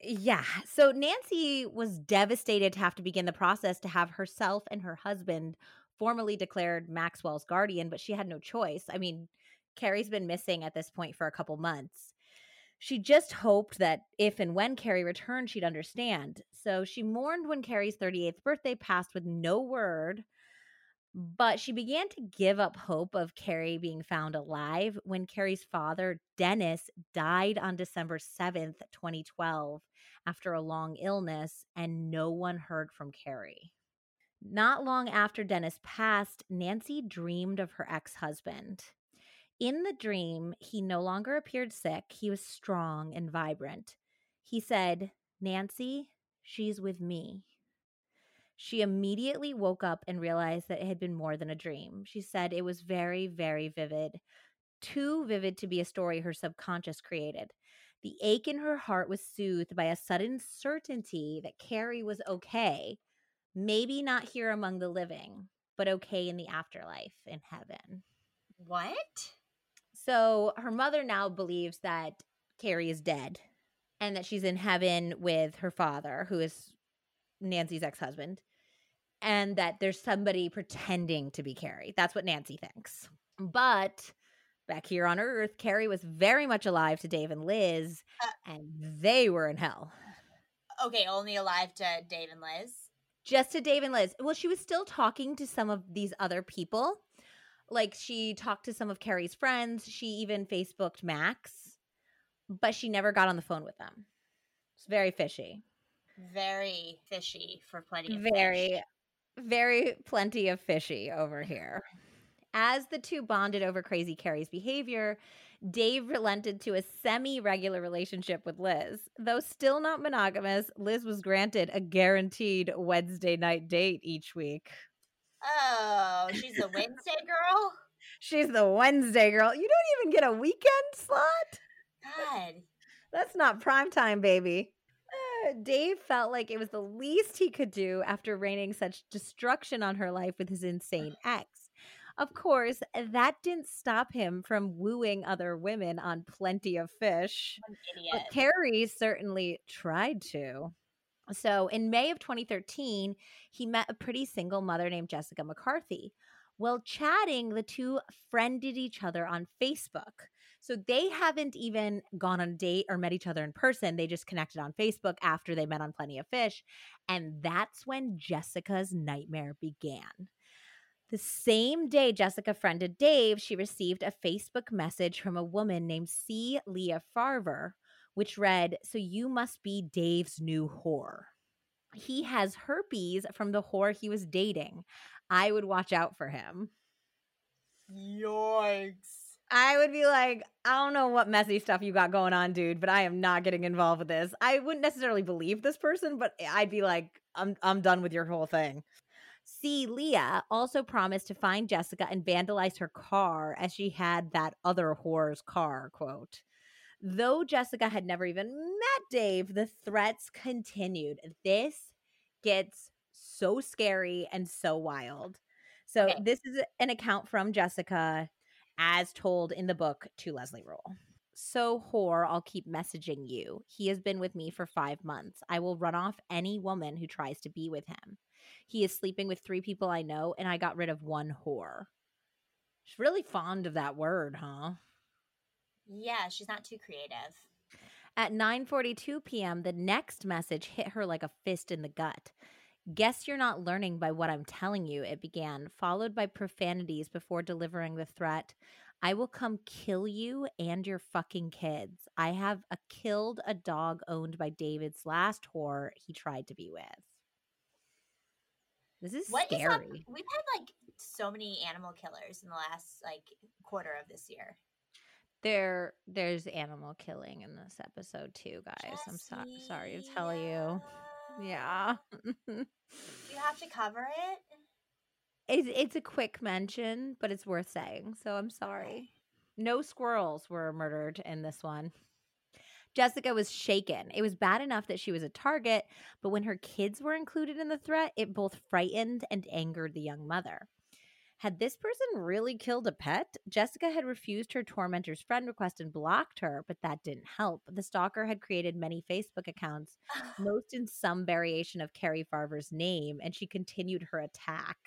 Yeah. So Nancy was devastated to have to begin the process to have herself and her husband formally declared Maxwell's guardian, but she had no choice. I mean, Cari's been missing at this point for a couple months. She just hoped that if and when Cari returned, she'd understand. So she mourned when Cari's 38th birthday passed with no word. But she began to give up hope of Cari being found alive when Cari's father, Dennis, died on December 7th, 2012, after a long illness, and no one heard from Cari. Not long after Dennis passed, Nancy dreamed of her ex husband. In the dream, he no longer appeared sick. He was strong and vibrant. He said, Nancy, she's with me. She immediately woke up and realized that it had been more than a dream. She said it was very, very vivid, too vivid to be a story her subconscious created. The ache in her heart was soothed by a sudden certainty that Cari was okay, maybe not here among the living, but okay in the afterlife in heaven. What? So her mother now believes that Cari is dead and that she's in heaven with her father, who is Nancy's ex husband, and that there's somebody pretending to be Cari. That's what Nancy thinks. But back here on Earth, Cari was very much alive to Dave and Liz, Uh and they were in hell. Okay, only alive to Dave and Liz. Just to Dave and Liz. Well, she was still talking to some of these other people. Like she talked to some of Cari's friends. She even Facebooked Max, but she never got on the phone with them. It's very fishy. Very fishy for plenty of very, fish. Very plenty of fishy over here. As the two bonded over crazy Cari's behavior, Dave relented to a semi regular relationship with Liz. Though still not monogamous, Liz was granted a guaranteed Wednesday night date each week. Oh, she's a Wednesday girl? She's the Wednesday girl. You don't even get a weekend slot? God. That's not prime time, baby. Dave felt like it was the least he could do after raining such destruction on her life with his insane ex. Of course, that didn't stop him from wooing other women on plenty of fish. But Cari certainly tried to. So in May of 2013, he met a pretty single mother named Jessica McCarthy. While chatting, the two friended each other on Facebook. So they haven't even gone on a date or met each other in person. They just connected on Facebook after they met on Plenty of Fish. And that's when Jessica's nightmare began. The same day Jessica friended Dave, she received a Facebook message from a woman named C. Leah Farver, which read, So you must be Dave's new whore. He has herpes from the whore he was dating. I would watch out for him. Yikes. I would be like, I don't know what messy stuff you got going on, dude, but I am not getting involved with this. I wouldn't necessarily believe this person, but I'd be like, I'm I'm done with your whole thing. See, Leah also promised to find Jessica and vandalize her car as she had that other whore's car, quote. Though Jessica had never even met Dave, the threats continued. This gets so scary and so wild. So, okay. this is an account from Jessica as told in the book to Leslie Rule. So, whore, I'll keep messaging you. He has been with me for five months. I will run off any woman who tries to be with him. He is sleeping with three people I know, and I got rid of one whore. She's really fond of that word, huh? Yeah, she's not too creative. At 9:42 p.m., the next message hit her like a fist in the gut. Guess you're not learning by what I'm telling you, it began, followed by profanities before delivering the threat. I will come kill you and your fucking kids. I have a killed a dog owned by David's last whore he tried to be with. This is what scary. Is up? We've had like so many animal killers in the last like quarter of this year. There, there's animal killing in this episode too, guys. Jessie. I'm so- sorry to tell you. Yeah. you have to cover it? It's, it's a quick mention, but it's worth saying. So I'm sorry. No squirrels were murdered in this one. Jessica was shaken. It was bad enough that she was a target, but when her kids were included in the threat, it both frightened and angered the young mother. Had this person really killed a pet? Jessica had refused her tormentor's friend request and blocked her, but that didn't help. The stalker had created many Facebook accounts, most in some variation of Cari Farver's name, and she continued her attack.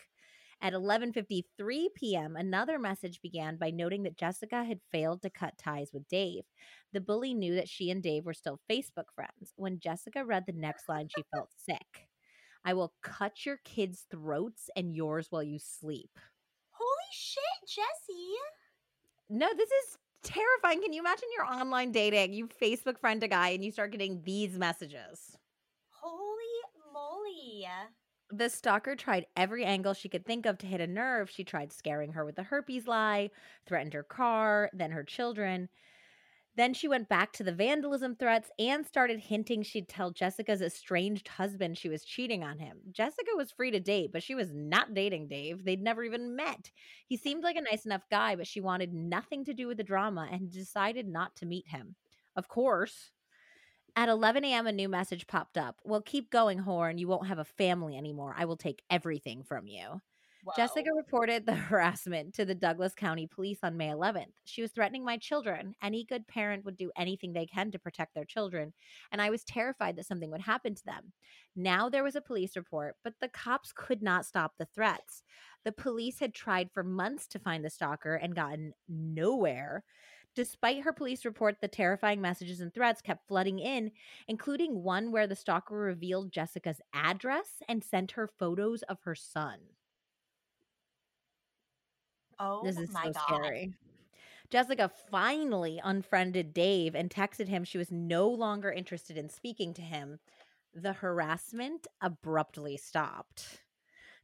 At 11:53 p.m., another message began by noting that Jessica had failed to cut ties with Dave. The bully knew that she and Dave were still Facebook friends. When Jessica read the next line, she felt sick. I will cut your kids' throats and yours while you sleep. Holy shit, Jessie. No, this is terrifying. Can you imagine you're online dating, you Facebook friend a guy, and you start getting these messages? Holy moly. The stalker tried every angle she could think of to hit a nerve. She tried scaring her with the herpes lie, threatened her car, then her children. Then she went back to the vandalism threats and started hinting she'd tell Jessica's estranged husband she was cheating on him. Jessica was free to date, but she was not dating Dave. They'd never even met. He seemed like a nice enough guy, but she wanted nothing to do with the drama and decided not to meet him. Of course. At 11 a.m., a new message popped up. Well, keep going, Horn. You won't have a family anymore. I will take everything from you. Jessica reported the harassment to the Douglas County Police on May 11th. She was threatening my children. Any good parent would do anything they can to protect their children, and I was terrified that something would happen to them. Now there was a police report, but the cops could not stop the threats. The police had tried for months to find the stalker and gotten nowhere. Despite her police report, the terrifying messages and threats kept flooding in, including one where the stalker revealed Jessica's address and sent her photos of her son. Oh This is my so god. scary. Jessica finally unfriended Dave and texted him she was no longer interested in speaking to him. The harassment abruptly stopped.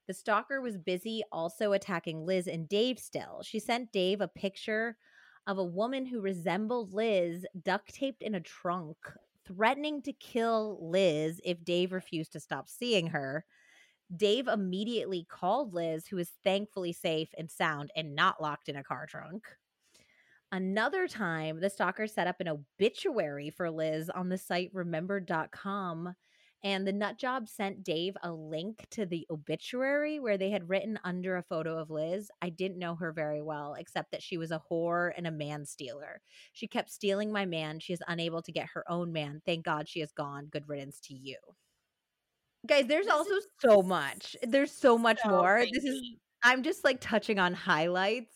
The stalker was busy also attacking Liz and Dave still. She sent Dave a picture of a woman who resembled Liz duct taped in a trunk, threatening to kill Liz if Dave refused to stop seeing her. Dave immediately called Liz, who is thankfully safe and sound and not locked in a car trunk. Another time, the stalker set up an obituary for Liz on the site remembered.com. And the nut job sent Dave a link to the obituary where they had written under a photo of Liz. I didn't know her very well, except that she was a whore and a man stealer. She kept stealing my man. She is unable to get her own man. Thank God she is gone. Good riddance to you. Guys, there's This also is so much. There's so much So more. This is. I'm just like touching on highlights.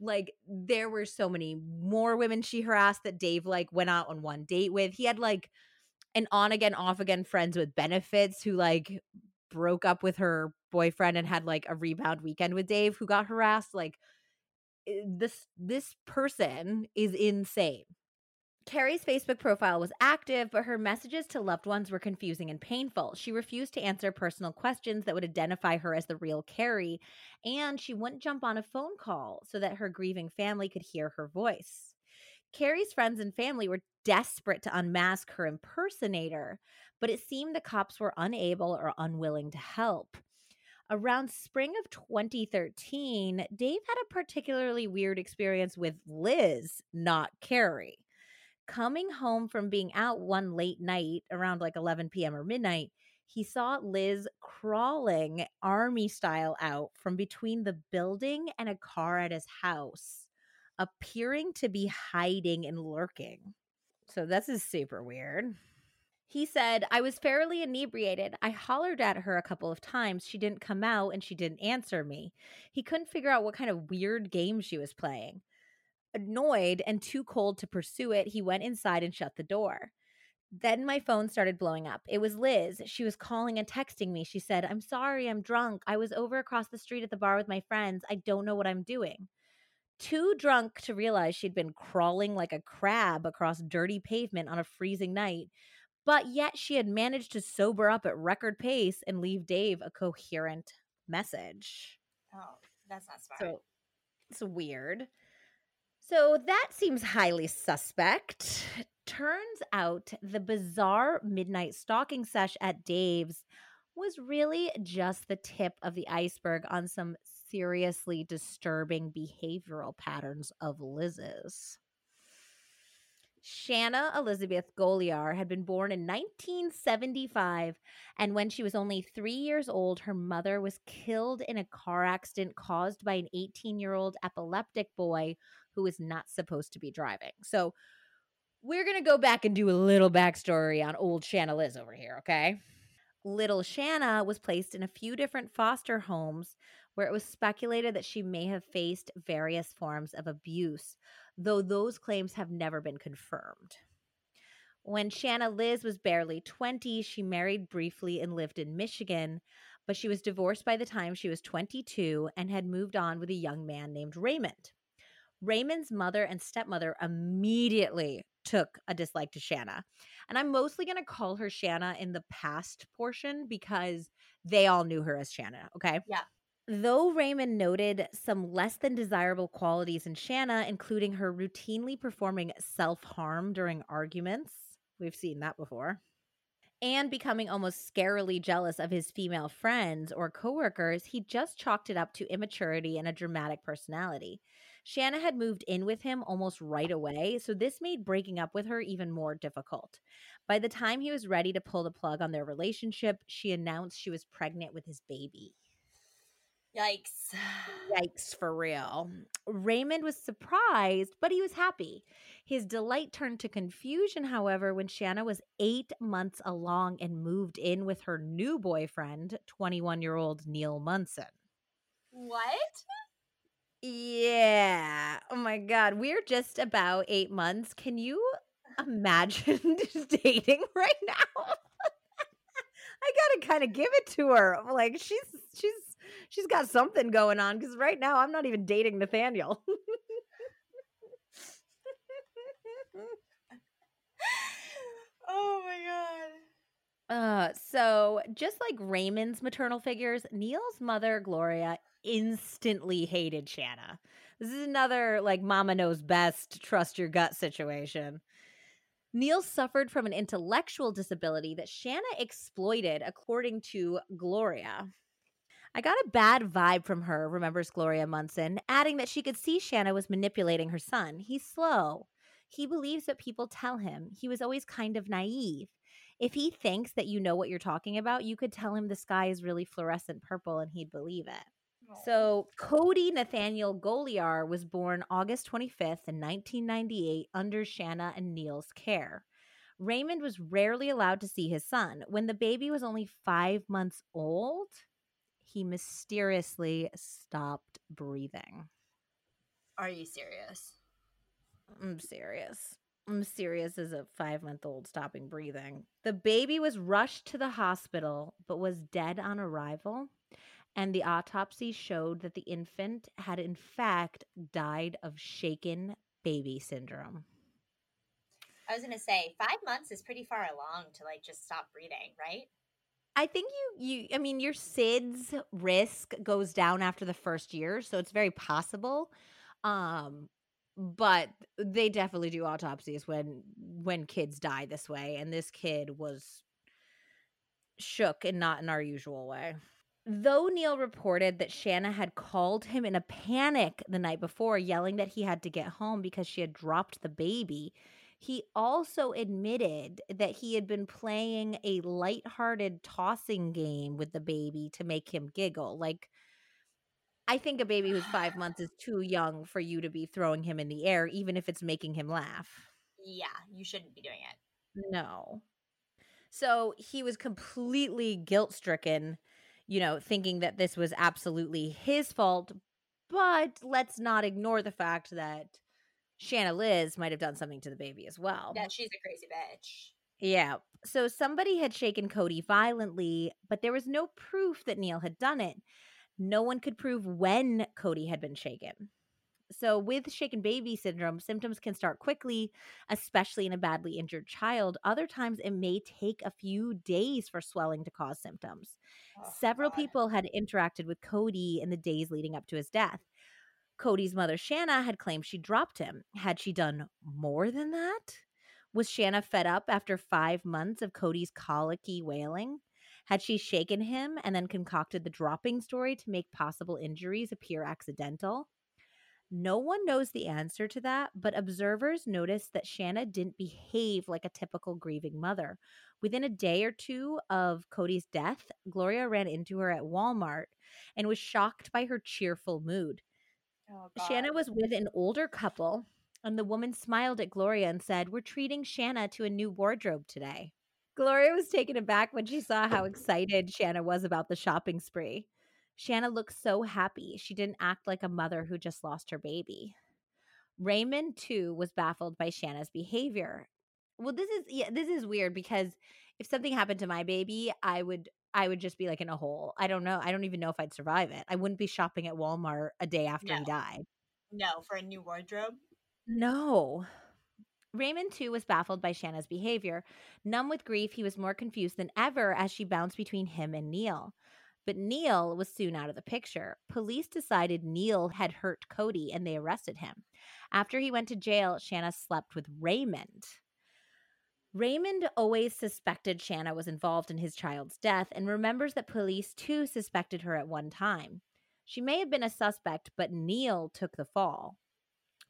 Like there were so many more women she harassed that Dave like went out on one date with. He had like an on again, off again friends with benefits who like broke up with her boyfriend and had like a rebound weekend with Dave who got harassed. Like eh, this this person is insane. Cari's Facebook profile was active, but her messages to loved ones were confusing and painful. She refused to answer personal questions that would identify her as the real Cari, and she wouldn't jump on a phone call so that her grieving family could hear her voice. Cari's friends and family were desperate to unmask her impersonator, but it seemed the cops were unable or unwilling to help. Around spring of 2013, Dave had a particularly weird experience with Liz, not Carrie coming home from being out one late night around like 11 p.m. or midnight, he saw Liz crawling army style out from between the building and a car at his house, appearing to be hiding and lurking. So this is super weird. He said, I was fairly inebriated. I hollered at her a couple of times. She didn't come out and she didn't answer me. He couldn't figure out what kind of weird game she was playing. Annoyed and too cold to pursue it, he went inside and shut the door. Then my phone started blowing up. It was Liz. She was calling and texting me. She said, I'm sorry, I'm drunk. I was over across the street at the bar with my friends. I don't know what I'm doing. Too drunk to realize she'd been crawling like a crab across dirty pavement on a freezing night, but yet she had managed to sober up at record pace and leave Dave a coherent message. Oh, that's not smart. So it's weird. So that seems highly suspect. Turns out the bizarre midnight stalking sesh at Dave's was really just the tip of the iceberg on some seriously disturbing behavioral patterns of Liz's. Shanna Elizabeth Golyar had been born in 1975, and when she was only three years old, her mother was killed in a car accident caused by an 18 year old epileptic boy who was not supposed to be driving. So, we're going to go back and do a little backstory on old Shanna Liz over here, okay? Little Shanna was placed in a few different foster homes where it was speculated that she may have faced various forms of abuse, though those claims have never been confirmed. When Shanna Liz was barely 20, she married briefly and lived in Michigan, but she was divorced by the time she was 22 and had moved on with a young man named Raymond. Raymond's mother and stepmother immediately took a dislike to Shanna. And I'm mostly going to call her Shanna in the past portion because they all knew her as Shanna, okay? Yeah. Though Raymond noted some less than desirable qualities in Shanna, including her routinely performing self harm during arguments, we've seen that before, and becoming almost scarily jealous of his female friends or coworkers, he just chalked it up to immaturity and a dramatic personality. Shanna had moved in with him almost right away, so this made breaking up with her even more difficult. By the time he was ready to pull the plug on their relationship, she announced she was pregnant with his baby. Yikes. Yikes, for real. Raymond was surprised, but he was happy. His delight turned to confusion, however, when Shanna was eight months along and moved in with her new boyfriend, 21 year old Neil Munson. What? Yeah. Oh my god, we're just about eight months. Can you imagine just dating right now? I gotta kind of give it to her. Like she's she's she's got something going on because right now I'm not even dating Nathaniel. oh my god. Uh, so just like Raymond's maternal figures, Neil's mother, Gloria, instantly hated Shanna. This is another like mama knows best, trust your gut situation. Neil suffered from an intellectual disability that Shanna exploited, according to Gloria. I got a bad vibe from her, remembers Gloria Munson, adding that she could see Shanna was manipulating her son. He's slow. He believes what people tell him. He was always kind of naive. If he thinks that you know what you're talking about, you could tell him the sky is really fluorescent purple and he'd believe it. Oh. So, Cody Nathaniel Golyar was born August 25th in 1998 under Shanna and Neil's care. Raymond was rarely allowed to see his son. When the baby was only five months old, he mysteriously stopped breathing. Are you serious? I'm serious. I'm serious as a five month old stopping breathing. The baby was rushed to the hospital but was dead on arrival and the autopsy showed that the infant had in fact died of shaken baby syndrome. I was going to say 5 months is pretty far along to like just stop breathing, right? I think you you I mean your SIDS risk goes down after the first year, so it's very possible. Um but they definitely do autopsies when when kids die this way and this kid was shook and not in our usual way. Though Neil reported that Shanna had called him in a panic the night before, yelling that he had to get home because she had dropped the baby, he also admitted that he had been playing a light-hearted tossing game with the baby to make him giggle. Like, I think a baby who's five months is too young for you to be throwing him in the air, even if it's making him laugh. Yeah, you shouldn't be doing it. No. So he was completely guilt stricken you know, thinking that this was absolutely his fault. But let's not ignore the fact that Shanna Liz might have done something to the baby as well. Yeah, she's a crazy bitch. Yeah. So somebody had shaken Cody violently, but there was no proof that Neil had done it. No one could prove when Cody had been shaken. So, with shaken baby syndrome, symptoms can start quickly, especially in a badly injured child. Other times, it may take a few days for swelling to cause symptoms. Oh, Several God. people had interacted with Cody in the days leading up to his death. Cody's mother, Shanna, had claimed she dropped him. Had she done more than that? Was Shanna fed up after five months of Cody's colicky wailing? Had she shaken him and then concocted the dropping story to make possible injuries appear accidental? No one knows the answer to that, but observers noticed that Shanna didn't behave like a typical grieving mother. Within a day or two of Cody's death, Gloria ran into her at Walmart and was shocked by her cheerful mood. Oh, Shanna was with an older couple, and the woman smiled at Gloria and said, We're treating Shanna to a new wardrobe today. Gloria was taken aback when she saw how excited Shanna was about the shopping spree. Shanna looked so happy. She didn't act like a mother who just lost her baby. Raymond too was baffled by Shanna's behavior. Well, this is yeah, this is weird because if something happened to my baby, I would I would just be like in a hole. I don't know. I don't even know if I'd survive it. I wouldn't be shopping at Walmart a day after no. he died. No, for a new wardrobe? No. Raymond, too, was baffled by Shanna's behavior. Numb with grief, he was more confused than ever as she bounced between him and Neil. But Neil was soon out of the picture. Police decided Neil had hurt Cody and they arrested him. After he went to jail, Shanna slept with Raymond. Raymond always suspected Shanna was involved in his child's death and remembers that police too suspected her at one time. She may have been a suspect, but Neil took the fall.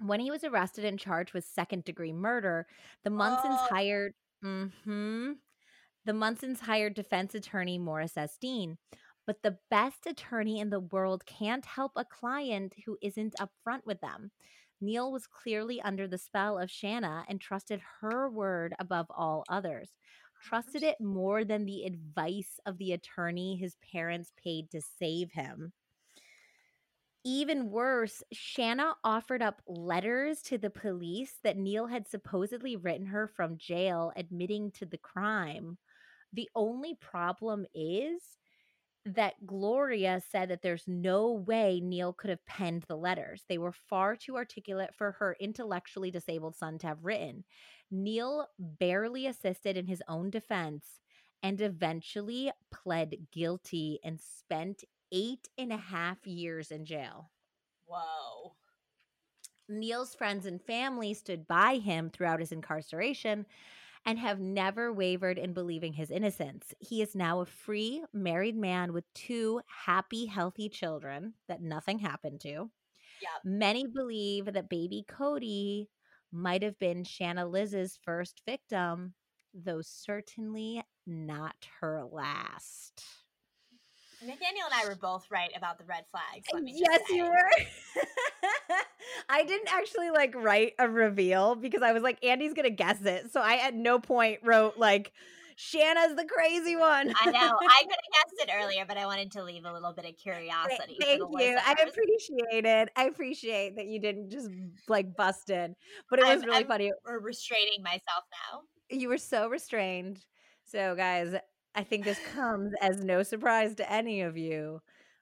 When he was arrested and charged with second degree murder, the Munsons oh. hired. Mm-hmm, the Munsons hired defense attorney Morris Esteen. But the best attorney in the world can't help a client who isn't upfront with them. Neil was clearly under the spell of Shanna and trusted her word above all others. Trusted it more than the advice of the attorney his parents paid to save him. Even worse, Shanna offered up letters to the police that Neil had supposedly written her from jail admitting to the crime. The only problem is that Gloria said that there's no way Neil could have penned the letters. They were far too articulate for her intellectually disabled son to have written. Neil barely assisted in his own defense and eventually pled guilty and spent eight and a half years in jail. Whoa. Neil's friends and family stood by him throughout his incarceration and have never wavered in believing his innocence. He is now a free, married man with two happy, healthy children that nothing happened to. Yep. Many believe that baby Cody might have been Shanna Liz's first victim, though certainly not her last. Nathaniel and I were both right about the red flags. let me just Yes, say. you were. I didn't actually like write a reveal because I was like, Andie's gonna guess it. So I at no point wrote like Shanna's the crazy one. I know. I could have guessed it earlier, but I wanted to leave a little bit of curiosity. Thank you. I appreciate it. I appreciate that you didn't just like bust in. But it was I'm- really I'm- funny. We're restraining myself now. You were so restrained. So guys, I think this comes as no surprise to any of you.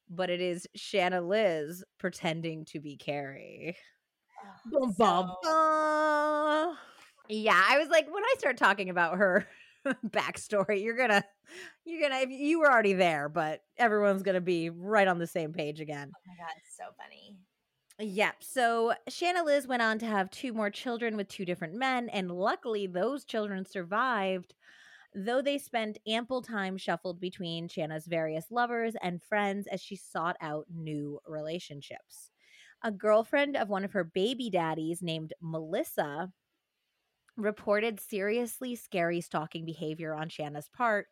But it is Shanna Liz pretending to be Cari. Ah, bum, bum, So- bum. Yeah, I was like, when I start talking about her backstory, you're gonna, you're gonna, you were already there, but everyone's gonna be right on the same page again. Oh my god, it's so funny. Yep. So Shanna Liz went on to have two more children with two different men, and luckily those children survived, though they spent ample time shuffled between Shanna's various lovers and friends as she sought out new relationships. A girlfriend of one of her baby daddies named Melissa reported seriously scary stalking behavior on Shanna's part,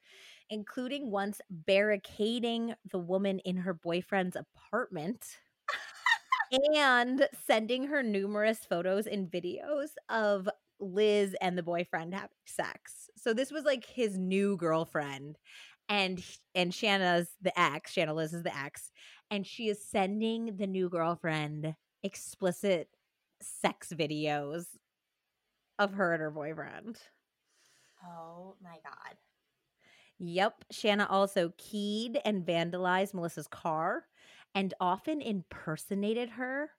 including once barricading the woman in her boyfriend's apartment and sending her numerous photos and videos of Liz and the boyfriend having sex. So this was like his new girlfriend and and Shanna's the ex, Shanna Liz is the ex, and she is sending the new girlfriend explicit sex videos of her and her boyfriend. Oh my god. Yep. Shanna also keyed and vandalized Melissa's car and often impersonated her,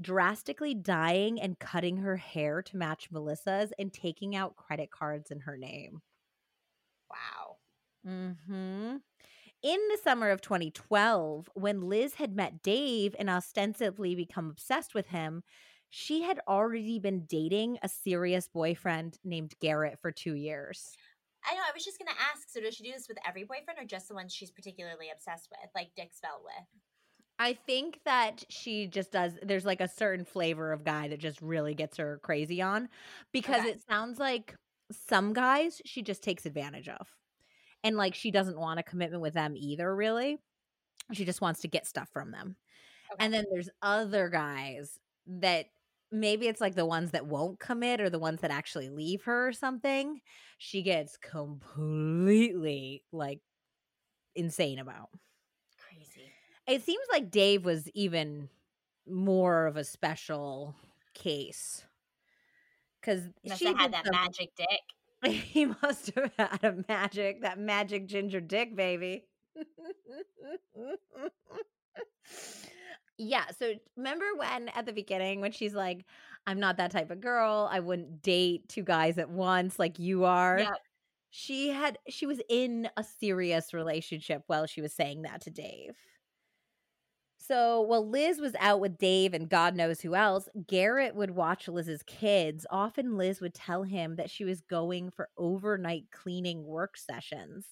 drastically dyeing and cutting her hair to match Melissa's and taking out credit cards in her name. Wow. hmm In the summer of 2012, when Liz had met Dave and ostensibly become obsessed with him, she had already been dating a serious boyfriend named Garrett for two years. I know. I was just gonna ask. So, does she do this with every boyfriend, or just the ones she's particularly obsessed with, like Dick spelled with? I think that she just does. There's like a certain flavor of guy that just really gets her crazy on because Okay. it sounds like some guys she just takes advantage of. And like she doesn't want a commitment with them either, really. She just wants to get stuff from them. Okay. And then there's other guys that maybe it's like the ones that won't commit or the ones that actually leave her or something. She gets completely like insane about. It seems like Dave was even more of a special case because she had that some- magic dick. he must have had a magic that magic ginger dick baby. yeah. So remember when at the beginning when she's like, "I'm not that type of girl. I wouldn't date two guys at once like you are." Yep. She had she was in a serious relationship while she was saying that to Dave. So while Liz was out with Dave and God knows who else, Garrett would watch Liz's kids. Often Liz would tell him that she was going for overnight cleaning work sessions.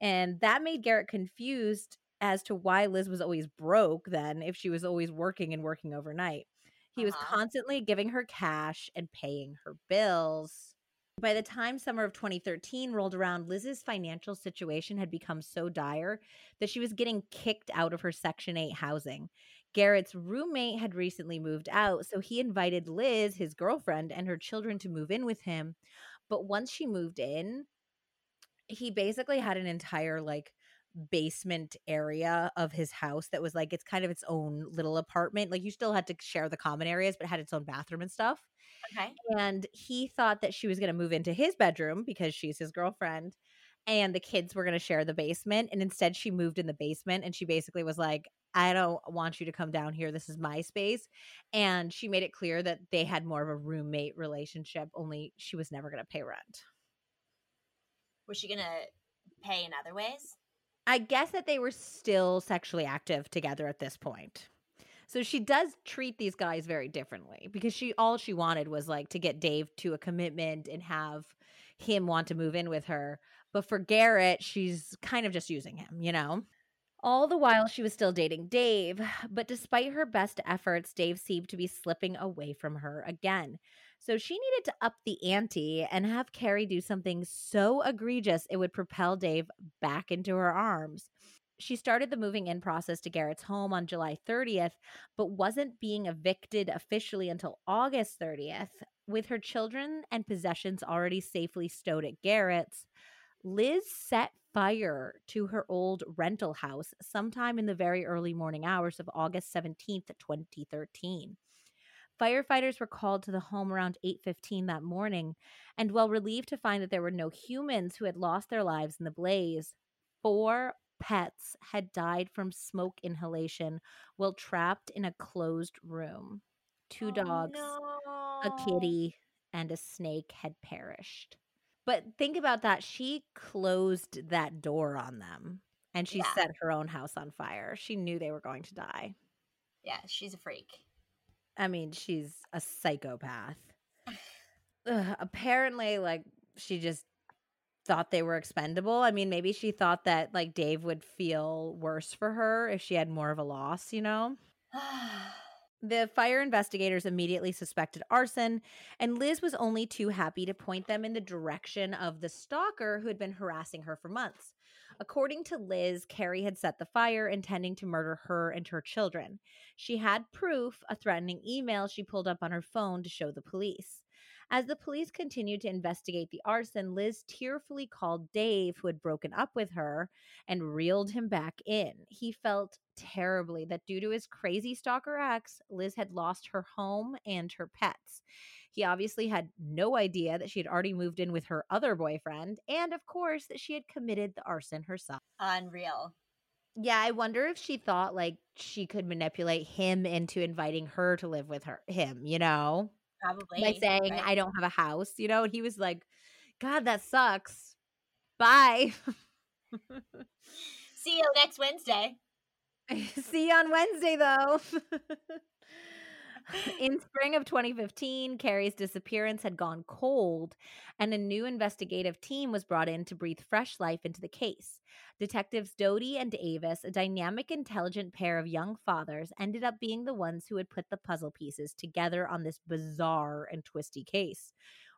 And that made Garrett confused as to why Liz was always broke then if she was always working and working overnight. He was Uh-huh. constantly giving her cash and paying her bills. By the time summer of 2013 rolled around, Liz's financial situation had become so dire that she was getting kicked out of her Section 8 housing. Garrett's roommate had recently moved out, so he invited Liz, his girlfriend, and her children to move in with him. But once she moved in, he basically had an entire like basement area of his house that was like it's kind of its own little apartment. Like you still had to share the common areas, but had its own bathroom and stuff. Okay. And he thought that she was going to move into his bedroom because she's his girlfriend and the kids were going to share the basement. And instead, she moved in the basement and she basically was like, I don't want you to come down here. This is my space. And she made it clear that they had more of a roommate relationship, only she was never going to pay rent. Was she going to pay in other ways? I guess that they were still sexually active together at this point. So she does treat these guys very differently because she all she wanted was like to get Dave to a commitment and have him want to move in with her. But for Garrett, she's kind of just using him, you know? All the while, she was still dating Dave. But despite her best efforts, Dave seemed to be slipping away from her again. So she needed to up the ante and have Cari do something so egregious it would propel Dave back into her arms. She started the moving in process to Garrett's home on July 30th, but wasn't being evicted officially until August 30th. With her children and possessions already safely stowed at Garrett's, Liz set fire to her old rental house sometime in the very early morning hours of August 17th, 2013. Firefighters were called to the home around 8:15 that morning, and while relieved to find that there were no humans who had lost their lives in the blaze, four pets had died from smoke inhalation while trapped in a closed room. Two Oh, dogs, no. a kitty, and a snake had perished. But think about that. She closed that door on them and she Yeah. set her own house on fire. She knew they were going to die. Yeah, she's a freak. I mean, she's a psychopath. Ugh, apparently, like, she just thought they were expendable. I mean, maybe she thought that, like, Dave would feel worse for her if she had more of a loss, you know? The fire investigators immediately suspected arson, and Liz was only too happy to point them in the direction of the stalker who had been harassing her for months. According to Liz, Cari had set the fire intending to murder her and her children. She had proof, a threatening email she pulled up on her phone to show the police. As the police continued to investigate the arson, Liz tearfully called Dave, who had broken up with her, and reeled him back in. He felt terribly that due to his crazy stalker ex, Liz had lost her home and her pets. He obviously had no idea that she had already moved in with her other boyfriend, and of course, that she had committed the arson herself. Unreal. Yeah, I wonder if she thought like she could manipulate him into inviting her to live with her him, you know? Probably. By saying, right? I don't have a house, you know? And he was like, God, that sucks. Bye. See you next Wednesday. See you on Wednesday, though. In spring of 2015, Cari's disappearance had gone cold, and a new investigative team was brought in to breathe fresh life into the case. Detectives Doty and Avis, a dynamic, intelligent pair of young fathers, ended up being the ones who had put the puzzle pieces together on this bizarre and twisty case.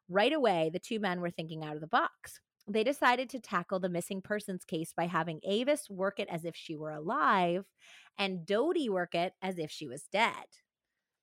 Right away, the two men were thinking out of the box. They decided to tackle the missing persons case by having Avis work it as if she were alive and Doty work it as if she was dead.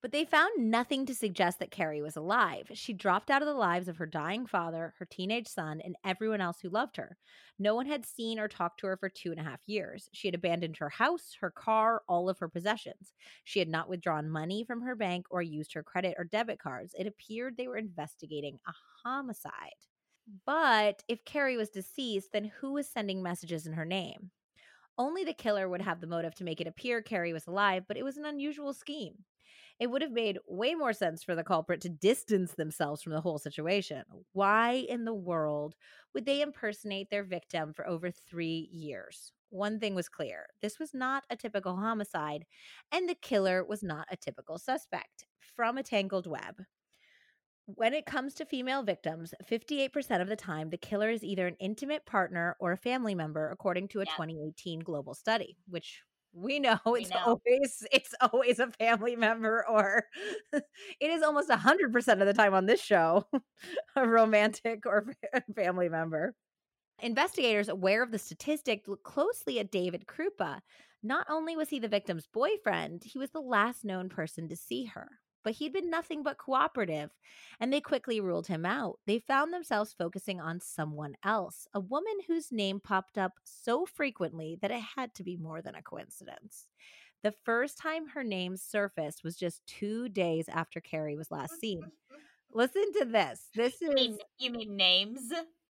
But they found nothing to suggest that Cari was alive. She dropped out of the lives of her dying father, her teenage son, and everyone else who loved her. No one had seen or talked to her for two and a half years. She had abandoned her house, her car, all of her possessions. She had not withdrawn money from her bank or used her credit or debit cards. It appeared they were investigating a homicide. But if Cari was deceased, then who was sending messages in her name? Only the killer would have the motive to make it appear Cari was alive, but it was an unusual scheme. It would have made way more sense for the culprit to distance themselves from the whole situation. Why in the world would they impersonate their victim for over three years? One thing was clear this was not a typical homicide, and the killer was not a typical suspect from a tangled web. When it comes to female victims, 58% of the time, the killer is either an intimate partner or a family member, according to a Yeah. 2018 global study, which we know We it's know. always it's always a family member or it is almost 100% of the time on this show a romantic or family member. Investigators aware of the statistic look closely at David Krupa. Not only was he the victim's boyfriend, he was the last known person to see her. But he'd been nothing but cooperative, and they quickly ruled him out. They found themselves focusing on someone else, a woman whose name popped up so frequently that it had to be more than a coincidence. The first time her name surfaced was just two days after Cari was last seen. Listen to this. This You is mean, you mean names?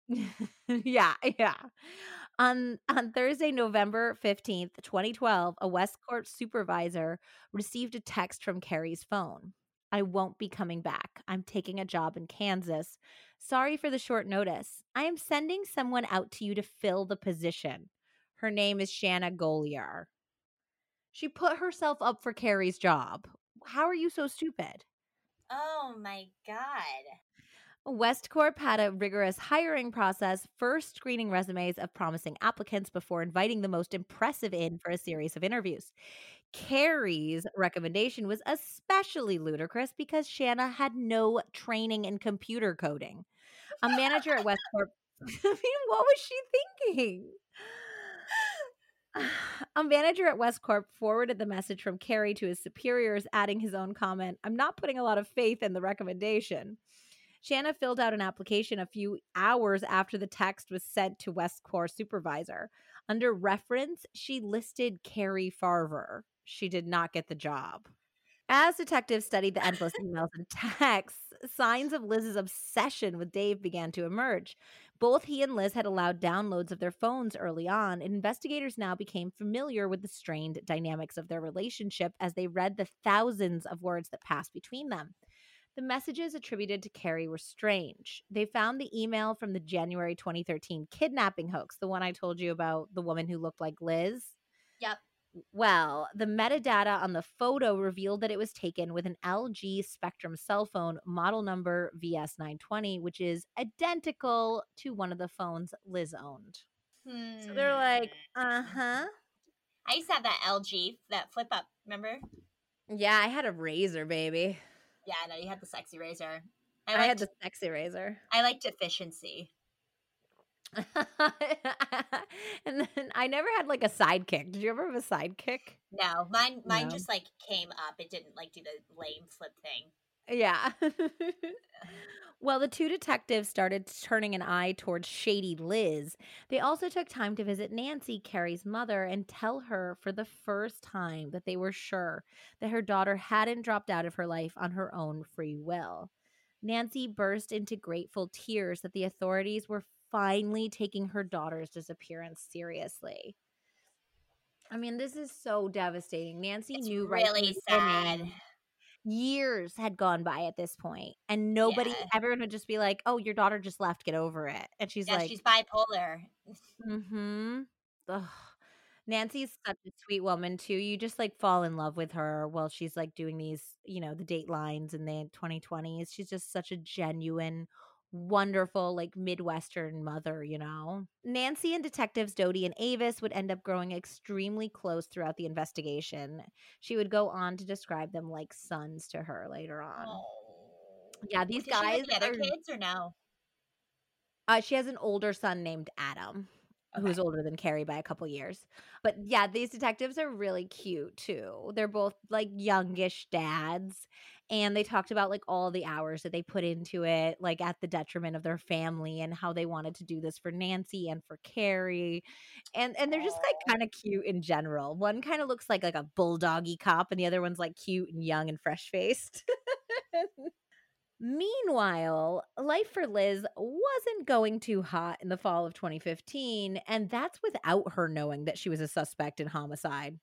yeah, yeah. On on Thursday, November 15th, 2012, a Westcorp supervisor received a text from Cari's phone. I won't be coming back. I'm taking a job in Kansas. Sorry for the short notice. I am sending someone out to you to fill the position. Her name is Shanna Golyar. She put herself up for Cari's job. How are you so stupid? Oh my god. Westcorp had a rigorous hiring process, first screening resumes of promising applicants before inviting the most impressive in for a series of interviews. Cari's recommendation was especially ludicrous because Shanna had no training in computer coding. A manager at Westcorp, I mean, what was she thinking? A manager at Westcorp forwarded the message from Cari to his superiors, adding his own comment I'm not putting a lot of faith in the recommendation. Shanna filled out an application a few hours after the text was sent to Westcorp supervisor. Under reference, she listed Cari Farver. She did not get the job. As detectives studied the endless emails and texts, signs of Liz's obsession with Dave began to emerge. Both he and Liz had allowed downloads of their phones early on, and investigators now became familiar with the strained dynamics of their relationship as they read the thousands of words that passed between them. The messages attributed to Cari were strange. They found the email from the January 2013 kidnapping hoax, the one I told you about, the woman who looked like Liz. Yep. Well, the metadata on the photo revealed that it was taken with an LG Spectrum cell phone model number VS920, which is identical to one of the phones Liz owned. So they're like, Hmm. uh huh. I used to have that LG, that flip up, remember? Yeah, I had a razor, baby. Yeah, I know you had the sexy razor. I, I, had the sexy razor. I liked efficiency. and then I never had like a sidekick. Did you ever have a sidekick? No, mine mine No. just like came up. It didn't like do the lame flip thing. Yeah. well, the two detectives started turning an eye towards Shady Liz. They also took time to visit Nancy, Cari's mother, and tell her for the first time that they were sure that her daughter hadn't dropped out of her life on her own free will. Nancy burst into grateful tears that the authorities were finally taking her daughter's disappearance seriously. I mean, this is so devastating. Nancy It's knew really the sad. years had gone by at this point and nobody Yeah. everyone would just be like oh your daughter just left get over it and she's yeah, like she's bipolar. mm-hmm nancy's such a sweet woman too you just like fall in love with her while she's like doing these you know the datelines in the 2020s she's just such a genuine wonderful like midwestern mother you know nancy and detectives doty and avis would end up growing extremely close throughout the investigation she would go on to describe them like sons to her later on Oh. yeah these Did she have guys the other are- kids or no? uh, she has an older son named adam who's older than cari by a couple years. But yeah these detectives are really cute too. They're both like youngish dads and they talked about like all the hours that they put into it like at the detriment of their family and how they wanted to do this for nancy and for cari. And and they're just like kind of cute in general. One kind of looks like like a bulldoggy cop and the other one's like cute and young and fresh faced Meanwhile, life for Liz wasn't going too hot in the fall of 2015, and that's without her knowing that she was a suspect in homicide.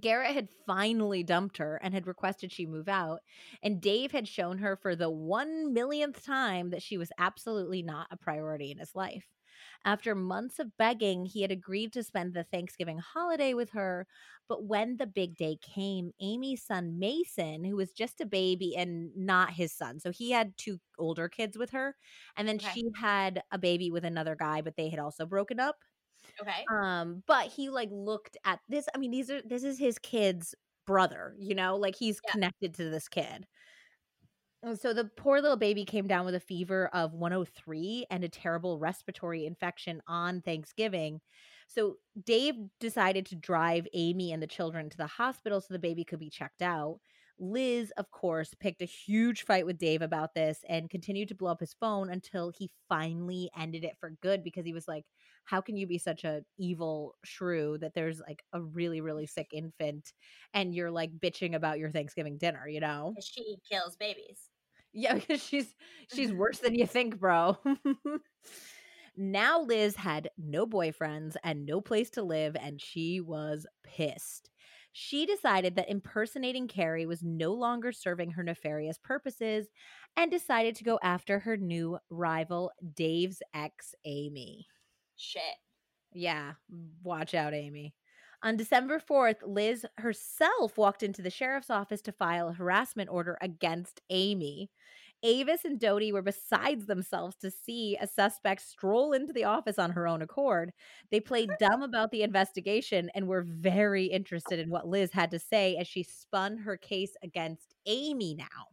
Garrett had finally dumped her and had requested she move out, and Dave had shown her for the one millionth time that she was absolutely not a priority in his life. After months of begging, he had agreed to spend the Thanksgiving holiday with her, but when the big day came, Amy's son Mason, who was just a baby and not his son, so he had two older kids with her, and then Okay. she had a baby with another guy, but they had also broken up. Okay. Um, but he like looked at this. I mean, these are this is his kid's brother, you know, like he's Yeah. connected to this kid. And so the poor little baby came down with a fever of 103 and a terrible respiratory infection on Thanksgiving. So Dave decided to drive Amy and the children to the hospital so the baby could be checked out. Liz, of course, picked a huge fight with Dave about this and continued to blow up his phone until he finally ended it for good because he was like, How can you be such a evil shrew that there's like a really, really sick infant and you're like bitching about your Thanksgiving dinner, you know? She kills babies. Yeah, because she's she's mm-hmm. worse than you think, bro. now Liz had no boyfriends and no place to live, and she was pissed. She decided that impersonating Cari was no longer serving her nefarious purposes and decided to go after her new rival, Dave's ex, Amy. Shit. Yeah, watch out, Amy. On December 4th, Liz herself walked into the sheriff's office to file a harassment order against Amy. Avis and Doty were besides themselves to see a suspect stroll into the office on her own accord. They played dumb about the investigation and were very interested in what Liz had to say as she spun her case against Amy now.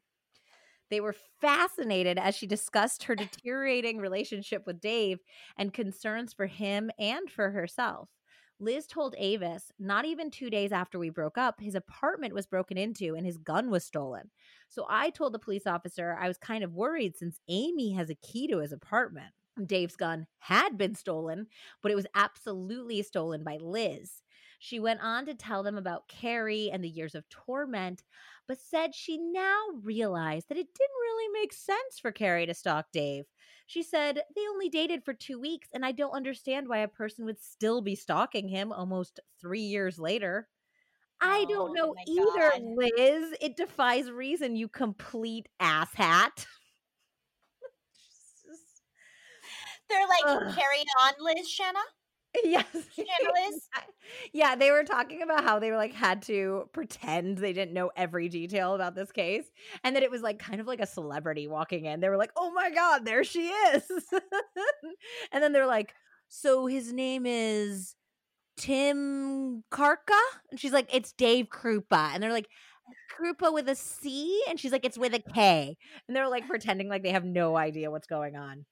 They were fascinated as she discussed her deteriorating relationship with Dave and concerns for him and for herself. Liz told Avis, not even two days after we broke up, his apartment was broken into and his gun was stolen. So I told the police officer I was kind of worried since Amy has a key to his apartment. Dave's gun had been stolen, but it was absolutely stolen by Liz. She went on to tell them about Cari and the years of torment, but said she now realized that it didn't really make sense for Cari to stalk Dave. She said, They only dated for two weeks, and I don't understand why a person would still be stalking him almost three years later. I oh don't Oh know either, God. Liz. It defies reason, you complete asshat. They're like, Ugh. carry on, Liz Shanna. yes. Yeah, they were talking about how they were like had to pretend they didn't know every detail about this case and that it was like kind of like a celebrity walking in. They were like, "Oh my god, there she is." and then they're like, "So his name is Tim Karka?" And she's like, "It's Dave Krupa." And they're like, "Krupa with a C?" And she's like, "It's with a K." And they're like pretending like they have no idea what's going on.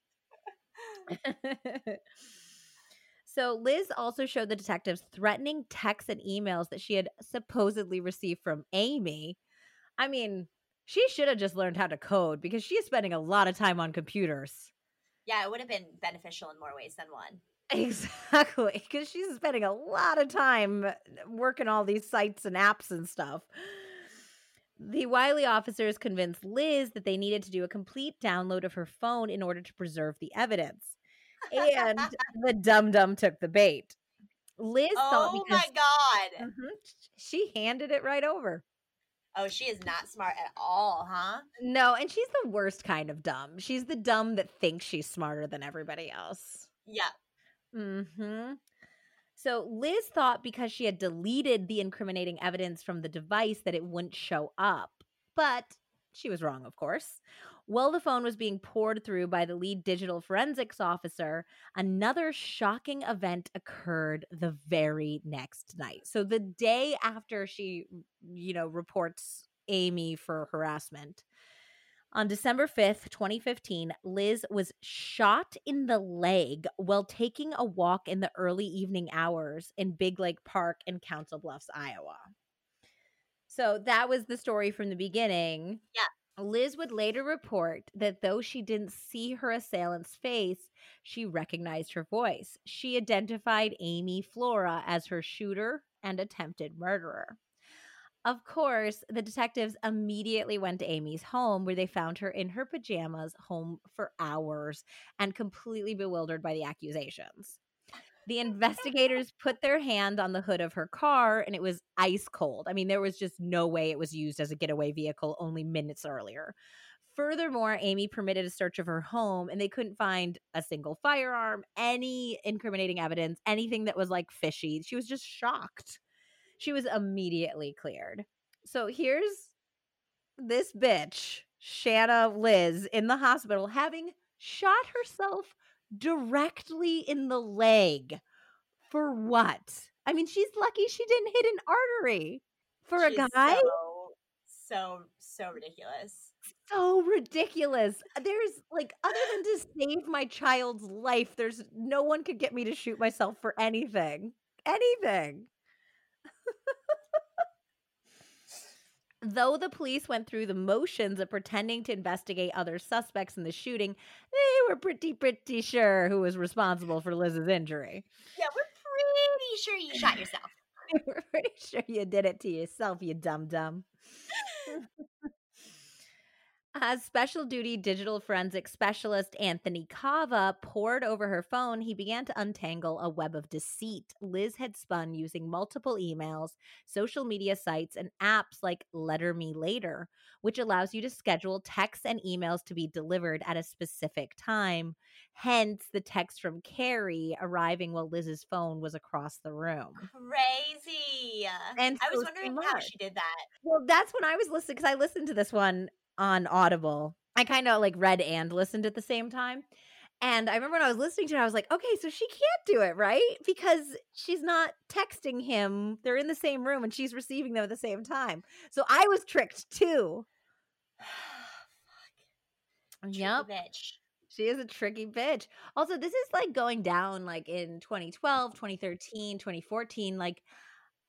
So Liz also showed the detectives threatening texts and emails that she had supposedly received from Amy. I mean, she should have just learned how to code because she is spending a lot of time on computers. Yeah, it would have been beneficial in more ways than one. Exactly, because she's spending a lot of time uh, working all these sites and apps and stuff. The Wiley officers convinced Liz that they needed to do a complete download of her phone in order to preserve the evidence. And the dum dum took the bait. Liz thought Oh because my god. Mhm. she handed it right over. Oh, she is not smart at all, huh? No, and she's the worst kind of dumb. She's the dumb that thinks she's smarter than everybody else. Yeah. Mm-hmm. So Liz thought because she had deleted the incriminating evidence from the device that it wouldn't show up. But she was wrong, of course. While the phone was being pored through by the lead digital forensics officer, another shocking event occurred the very next night. So the day after she, you know, reports Amy for harassment, on December 5th, 2015, Liz was shot in the leg while taking a walk in the early evening hours in Big Lake Park in Council Bluffs, Iowa. So that was the story from the beginning. Yeah. Liz would later report that though she didn't see her assailant's face, she recognized her voice. She identified Amy Flora as her shooter and attempted murderer. Of course, the detectives immediately went to Amy's home where they found her in her pajamas, home for hours, and completely bewildered by the accusations. The investigators put their hand on the hood of her car and it was ice cold. I mean, there was just no way it was used as a getaway vehicle only minutes earlier. Furthermore, Amy permitted a search of her home and they couldn't find a single firearm, any incriminating evidence, anything that was like fishy. She was just shocked. She was immediately cleared. So here's this bitch, Shanna Liz, in the hospital having shot herself directly in the leg. For what? I mean, she's lucky she didn't hit an artery. For a guy? So, so, so ridiculous. so ridiculous. There's like, other than to save my child's life, there's no one could get me to shoot myself for anything. Anything. Though the police went through the motions of pretending to investigate other suspects in the shooting, they were pretty, pretty sure who was responsible for Liz's injury. Yeah, we're pretty sure you shot yourself. we're pretty sure you did it to yourself, you dumb dumb. As special duty digital forensic specialist Anthony Kava pored over her phone, he began to untangle a web of deceit Liz had spun using multiple emails, social media sites, and apps like Letter Me Later, which allows you to schedule texts and emails to be delivered at a specific time. Hence, the text from Cari arriving while Liz's phone was across the room. Crazy. And I was so wondering how she did that. Well, that's when I was listening because I listened to this one on Audible. I kind of like read and listened at the same time. And I remember when I was listening to it, I was like, okay, so she can't do it, right? Because she's not texting him. They're in the same room and she's receiving them at the same time. So I was tricked too. Tricky Yep. Bitch. She is a tricky bitch. Also, this is like going down like in 2012, 2013, 2014. Like,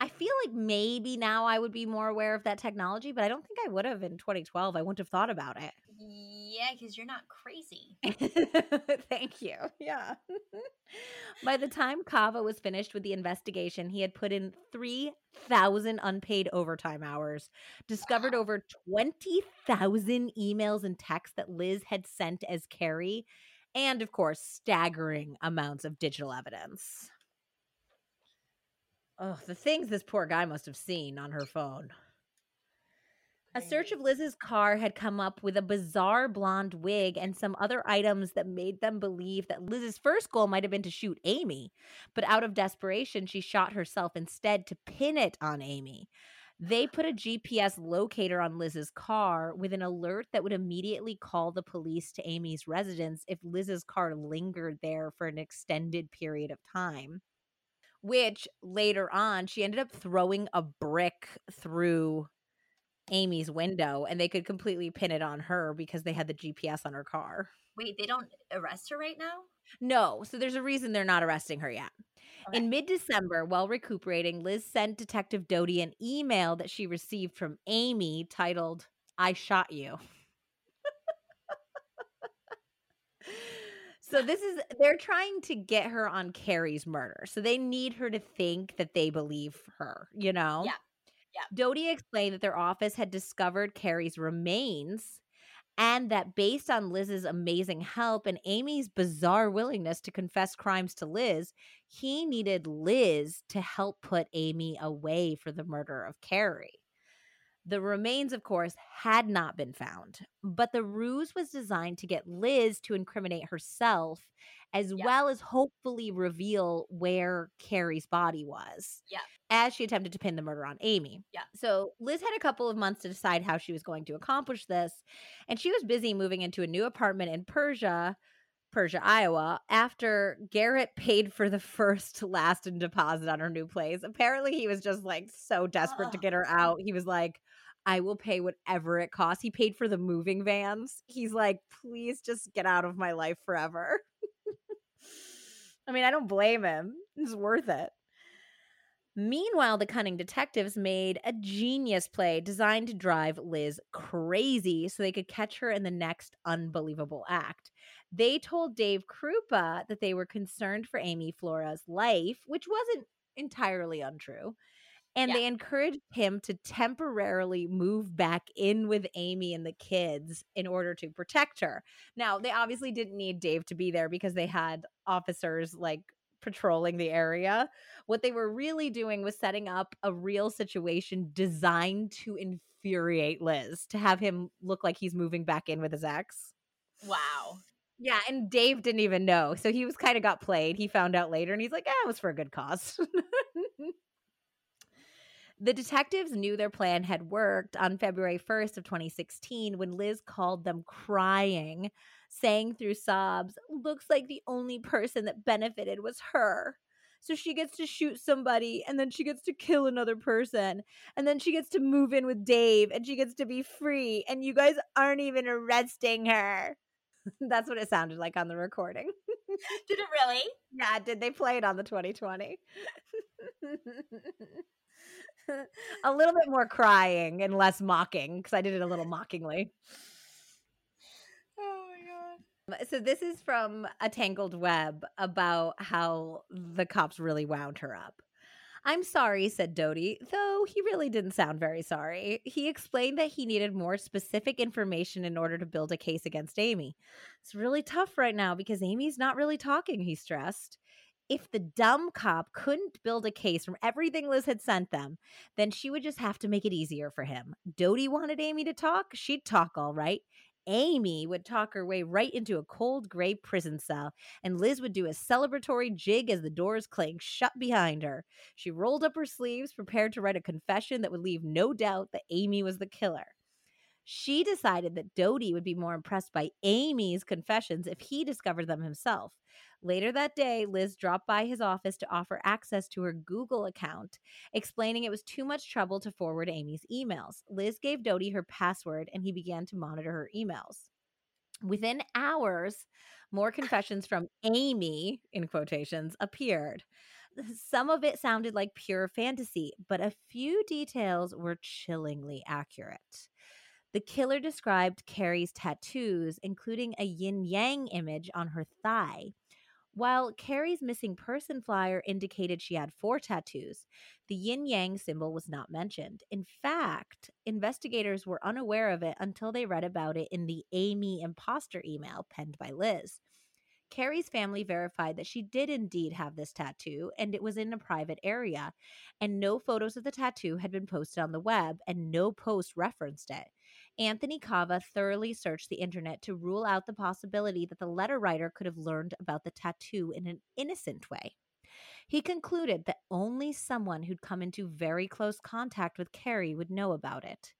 I feel like maybe now I would be more aware of that technology, but I don't think I would have in 2012. I wouldn't have thought about it. Yeah, because you're not crazy. Thank you. Yeah. By the time Kava was finished with the investigation, he had put in 3,000 unpaid overtime hours, discovered Wow. over 20,000 emails and texts that Liz had sent as Cari, and of course, staggering amounts of digital evidence. Oh, the things this poor guy must have seen on her phone. A search of Liz's car had come up with a bizarre blonde wig and some other items that made them believe that Liz's first goal might have been to shoot Amy. But out of desperation, she shot herself instead to pin it on Amy. They put a GPS locator on Liz's car with an alert that would immediately call the police to Amy's residence if Liz's car lingered there for an extended period of time. Which later on, she ended up throwing a brick through Amy's window and they could completely pin it on her because they had the GPS on her car. Wait, they don't arrest her right now? No, so there's a reason they're not arresting her yet. Okay. In mid December, while recuperating, Liz sent Detective Doty an email that she received from Amy titled, I shot you. so this is, they're trying to get her on Cari's murder. So they need her to think that they believe her, you know? Yeah. Yeah. Doty explained that their office had discovered Cari's remains and that based on Liz's amazing help and Amy's bizarre willingness to confess crimes to Liz, he needed Liz to help put Amy away for the murder of Cari. The remains, of course, had not been found, but the ruse was designed to get Liz to incriminate herself as Yeah. well as hopefully reveal where Cari's body was. Yeah. As she attempted to pin the murder on Amy. Yeah. So Liz had a couple of months to decide how she was going to accomplish this, and she was busy moving into a new apartment in Persia, Persia, Iowa, after Garrett paid for the first, last, and deposit on her new place. Apparently, he was just like so desperate to get her out. He was like, I will pay whatever it costs. He paid for the moving vans. He's like, please just get out of my life forever. I mean, I don't blame him. It's worth it. Meanwhile, the cunning detectives made a genius play designed to drive Liz crazy so they could catch her in the next unbelievable act. They told Dave Krupa that they were concerned for Amy Flora's life, which wasn't entirely untrue. And Yeah. they encouraged him to temporarily move back in with Amy and the kids in order to protect her. Now, they obviously didn't need Dave to be there because they had officers like patrolling the area. What they were really doing was setting up a real situation designed to infuriate Liz, to have him look like he's moving back in with his ex. Wow. Yeah, and Dave didn't even know. So he was kind of got played. He found out later and he's like, "Ah, it was for a good cause." the detectives knew their plan had worked on February 1st of 2016 when Liz called them crying, saying through sobs, "Looks like the only person that benefited was her." So she gets to shoot somebody and then she gets to kill another person and then she gets to move in with Dave and she gets to be free and you guys aren't even arresting her. That's what it sounded like on the recording. Did it really? Yeah, did they play it on the 2020? a little bit more crying and less mocking because I did it a little mockingly. Oh my god. So this is from a tangled web about how the cops really wound her up. I'm sorry, said Doty, though he really didn't sound very sorry. He explained that he needed more specific information in order to build a case against Amy. It's really tough right now because Amy's not really talking, he stressed. If the dumb cop couldn't build a case from everything Liz had sent them, then she would just have to make it easier for him. Doty wanted Amy to talk, she'd talk all right. Amy would talk her way right into a cold gray prison cell, and Liz would do a celebratory jig as the doors clanged shut behind her. She rolled up her sleeves, prepared to write a confession that would leave no doubt that Amy was the killer. She decided that Doty would be more impressed by Amy's confessions if he discovered them himself. Later that day, Liz dropped by his office to offer access to her Google account, explaining it was too much trouble to forward Amy's emails. Liz gave Doty her password and he began to monitor her emails. Within hours, more confessions from Amy, in quotations, appeared. Some of it sounded like pure fantasy, but a few details were chillingly accurate. The killer described Cari's tattoos, including a yin yang image on her thigh. While Cari's missing person flyer indicated she had four tattoos, the yin yang symbol was not mentioned. In fact, investigators were unaware of it until they read about it in the Amy imposter email penned by Liz. Cari's family verified that she did indeed have this tattoo and it was in a private area, and no photos of the tattoo had been posted on the web and no post referenced it. Anthony Kava thoroughly searched the internet to rule out the possibility that the letter writer could have learned about the tattoo in an innocent way. He concluded that only someone who'd come into very close contact with Cari would know about it.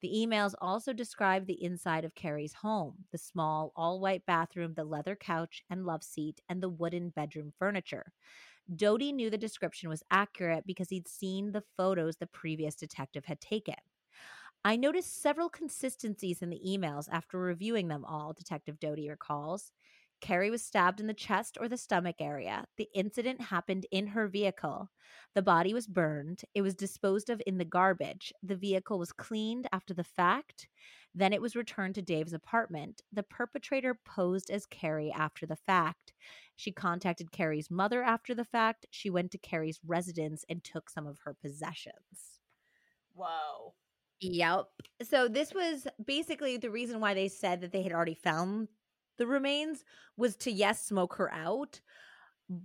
The emails also described the inside of Cari's home the small, all white bathroom, the leather couch and love seat, and the wooden bedroom furniture. Doty knew the description was accurate because he'd seen the photos the previous detective had taken. I noticed several consistencies in the emails after reviewing them all, Detective Doty recalls. Cari was stabbed in the chest or the stomach area. The incident happened in her vehicle. The body was burned. It was disposed of in the garbage. The vehicle was cleaned after the fact. Then it was returned to Dave's apartment. The perpetrator posed as Cari after the fact. She contacted Cari's mother after the fact. She went to Cari's residence and took some of her possessions. Whoa. Yep. So this was basically the reason why they said that they had already found the remains was to yes smoke her out,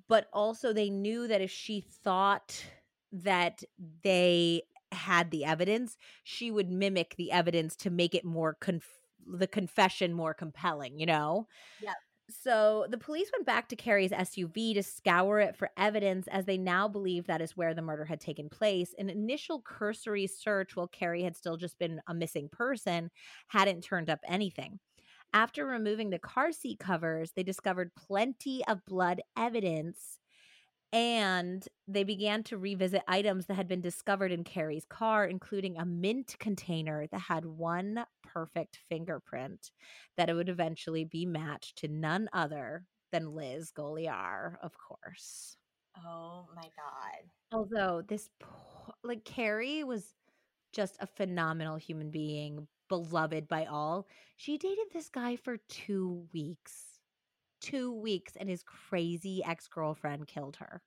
but also they knew that if she thought that they had the evidence, she would mimic the evidence to make it more conf- the confession more compelling, you know? Yeah. So the police went back to Cari's SUV to scour it for evidence as they now believe that is where the murder had taken place. An initial cursory search while Cari had still just been a missing person hadn't turned up anything. After removing the car seat covers, they discovered plenty of blood evidence and they began to revisit items that had been discovered in Cari's car, including a mint container that had one perfect fingerprint that it would eventually be matched to none other than Liz Golyar, of course. Oh my God. Although this, like, Cari was just a phenomenal human being, beloved by all. She dated this guy for two weeks two weeks and his crazy ex girlfriend killed her.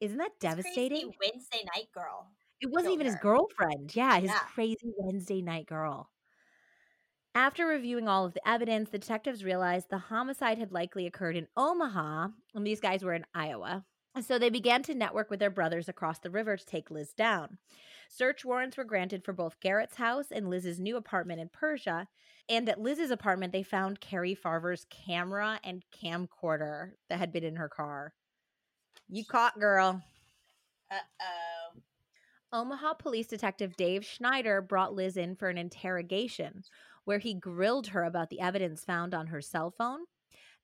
Isn't that devastating? Wednesday night girl. It wasn't even his girlfriend. Yeah, his Yeah. crazy Wednesday night girl. After reviewing all of the evidence, the detectives realized the homicide had likely occurred in Omaha, and these guys were in Iowa. So they began to network with their brothers across the river to take Liz down. Search warrants were granted for both Garrett's house and Liz's new apartment in Persia. And at Liz's apartment, they found Cari Farver's camera and camcorder that had been in her car. You caught, girl. Uh oh. Omaha police detective Dave Schneider brought Liz in for an interrogation where he grilled her about the evidence found on her cell phone,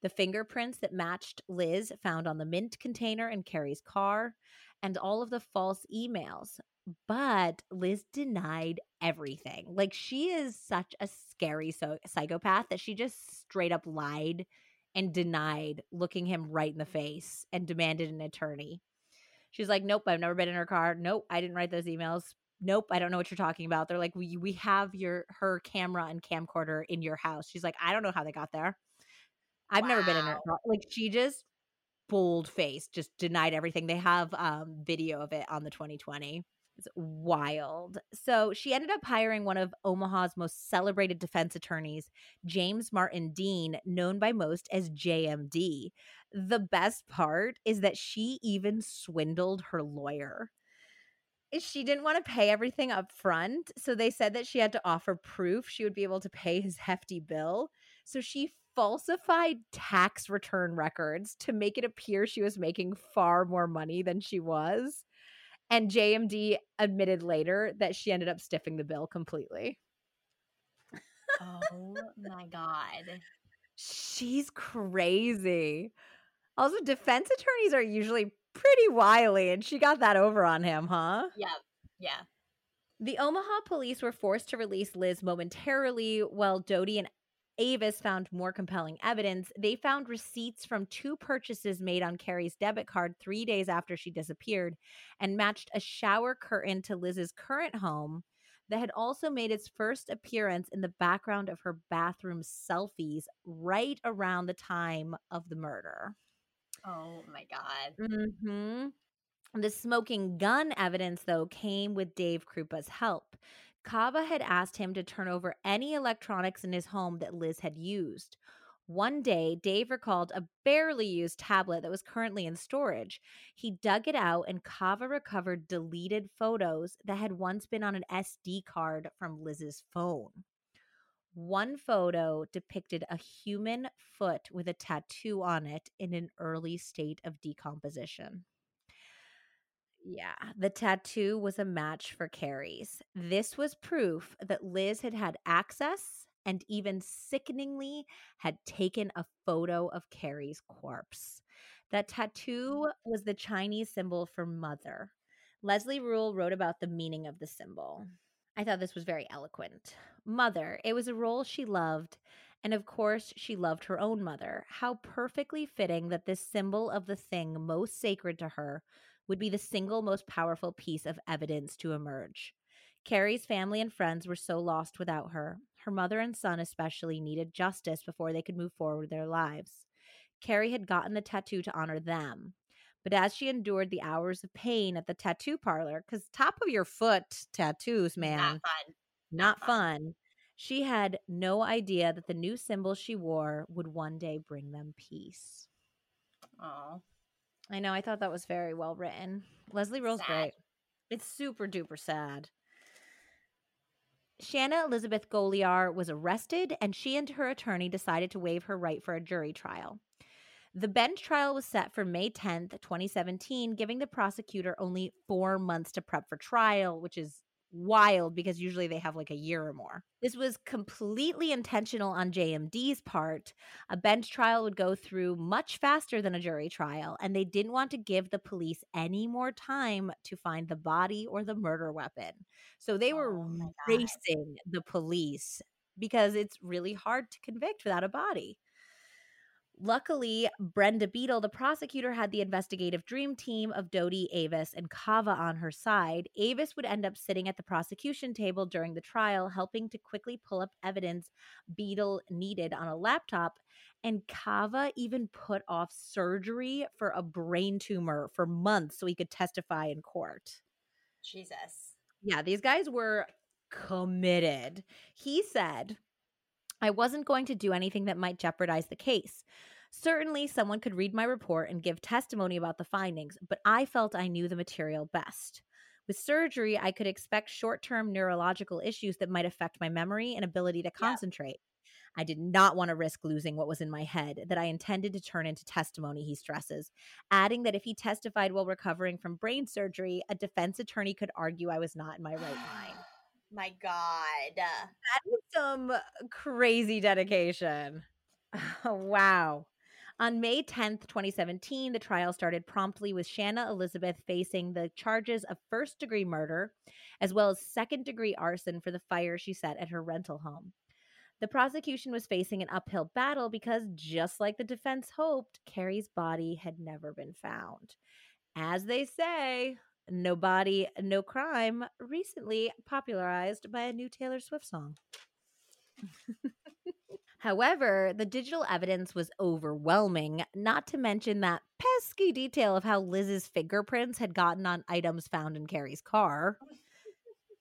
the fingerprints that matched Liz found on the mint container in Cari's car, and all of the false emails. But Liz denied everything. Like she is such a scary so- psychopath that she just straight up lied and denied looking him right in the face and demanded an attorney. She's like, Nope, I've never been in her car. Nope, I didn't write those emails. Nope, I don't know what you're talking about. They're like, We we have your her camera and camcorder in your house. She's like, I don't know how they got there. I've wow. never been in her. Like she just bold face, just denied everything. They have um video of it on the 2020. It's wild. So she ended up hiring one of Omaha's most celebrated defense attorneys, James Martin Dean, known by most as JMD. The best part is that she even swindled her lawyer. She didn't want to pay everything up front, so they said that she had to offer proof she would be able to pay his hefty bill. So she falsified tax return records to make it appear she was making far more money than she was. And JMD admitted later that she ended up stiffing the bill completely. oh my God. She's crazy. Also, defense attorneys are usually pretty wily, and she got that over on him, huh? Yeah. Yeah. The Omaha police were forced to release Liz momentarily while Doty and Avis found more compelling evidence. They found receipts from two purchases made on Cari's debit card three days after she disappeared and matched a shower curtain to Liz's current home that had also made its first appearance in the background of her bathroom selfies right around the time of the murder. Oh my God. Mm-hmm. The smoking gun evidence, though, came with Dave Krupa's help. Kava had asked him to turn over any electronics in his home that Liz had used. One day, Dave recalled a barely used tablet that was currently in storage. He dug it out, and Kava recovered deleted photos that had once been on an SD card from Liz's phone. One photo depicted a human foot with a tattoo on it in an early state of decomposition. Yeah, the tattoo was a match for Cari's. This was proof that Liz had had access and even sickeningly had taken a photo of Cari's corpse. That tattoo mm. was the Chinese symbol for mother. Leslie Rule wrote about the meaning of the symbol. I thought this was very eloquent. Mother, it was a role she loved, and of course, she loved her own mother. How perfectly fitting that this symbol of the thing most sacred to her would be the single most powerful piece of evidence to emerge. Cari's family and friends were so lost without her. Her mother and son, especially, needed justice before they could move forward with their lives. Cari had gotten the tattoo to honor them. But as she endured the hours of pain at the tattoo parlor, because top of your foot tattoos, man, not fun. Not, fun. fun. She had no idea that the new symbol she wore would one day bring them peace. Oh. I know. I thought that was very well written. Leslie sad. great. It's super duper sad. Shanna Elizabeth Golyar was arrested, and she and her attorney decided to waive her right for a jury trial. The bench trial was set for May 10th, 2017, giving the prosecutor only four months to prep for trial, which is wild because usually they have like a year or more. This was completely intentional on JMD's part. A bench trial would go through much faster than a jury trial, and they didn't want to give the police any more time to find the body or the murder weapon. So they were oh racing the police because it's really hard to convict without a body. Luckily, Brenda Beadle, the prosecutor, had the investigative dream team of Doty, Avis, and Kava on her side. Avis would end up sitting at the prosecution table during the trial, helping to quickly pull up evidence Beadle needed on a laptop. And Kava even put off surgery for a brain tumor for months so he could testify in court. Jesus. Yeah, these guys were committed. He said, I wasn't going to do anything that might jeopardize the case. Certainly, someone could read my report and give testimony about the findings, but I felt I knew the material best. With surgery, I could expect short term neurological issues that might affect my memory and ability to concentrate. Yeah. I did not want to risk losing what was in my head that I intended to turn into testimony, he stresses, adding that if he testified while recovering from brain surgery, a defense attorney could argue I was not in my right mind. My God. That is some crazy dedication. wow. On May 10th, 2017, the trial started promptly with Shanna Elizabeth facing the charges of first degree murder, as well as second degree arson for the fire she set at her rental home. The prosecution was facing an uphill battle because, just like the defense hoped, Cari's body had never been found. As they say, no body, no crime, recently popularized by a new Taylor Swift song. However, the digital evidence was overwhelming, not to mention that pesky detail of how Liz's fingerprints had gotten on items found in Cari's car.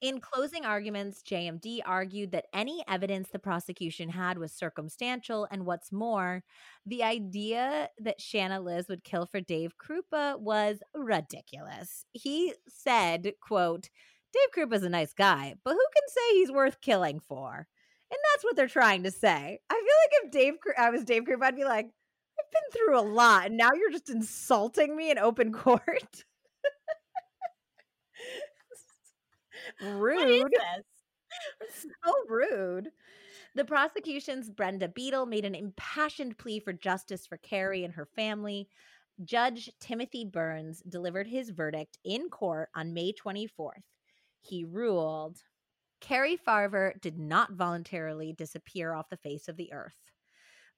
In closing arguments, JMD argued that any evidence the prosecution had was circumstantial, and what's more, the idea that Shanna Liz would kill for Dave Krupa was ridiculous. He said, quote, Dave Krupa's a nice guy, but who can say he's worth killing for? And that's what they're trying to say. I feel like if Dave I was Dave Krupa, I'd be like, I've been through a lot, and now you're just insulting me in open court. Rude. so rude. The prosecution's Brenda Beadle made an impassioned plea for justice for Cari and her family. Judge Timothy Burns delivered his verdict in court on May 24th. He ruled Cari Farver did not voluntarily disappear off the face of the earth.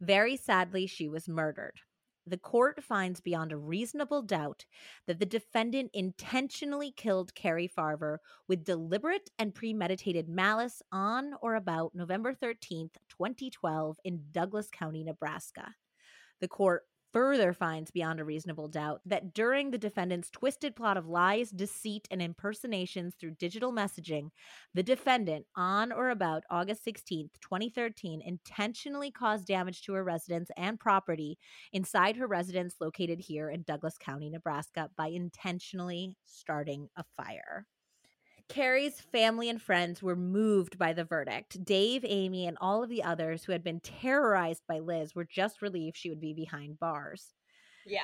Very sadly, she was murdered the court finds beyond a reasonable doubt that the defendant intentionally killed Cari Farver with deliberate and premeditated malice on or about November 13th, 2012, in Douglas County, Nebraska. The court further finds beyond a reasonable doubt that during the defendant's twisted plot of lies, deceit, and impersonations through digital messaging, the defendant, on or about August 16, 2013, intentionally caused damage to her residence and property inside her residence located here in Douglas County, Nebraska, by intentionally starting a fire. Cari's family and friends were moved by the verdict. Dave, Amy, and all of the others who had been terrorized by Liz were just relieved she would be behind bars. Yeah.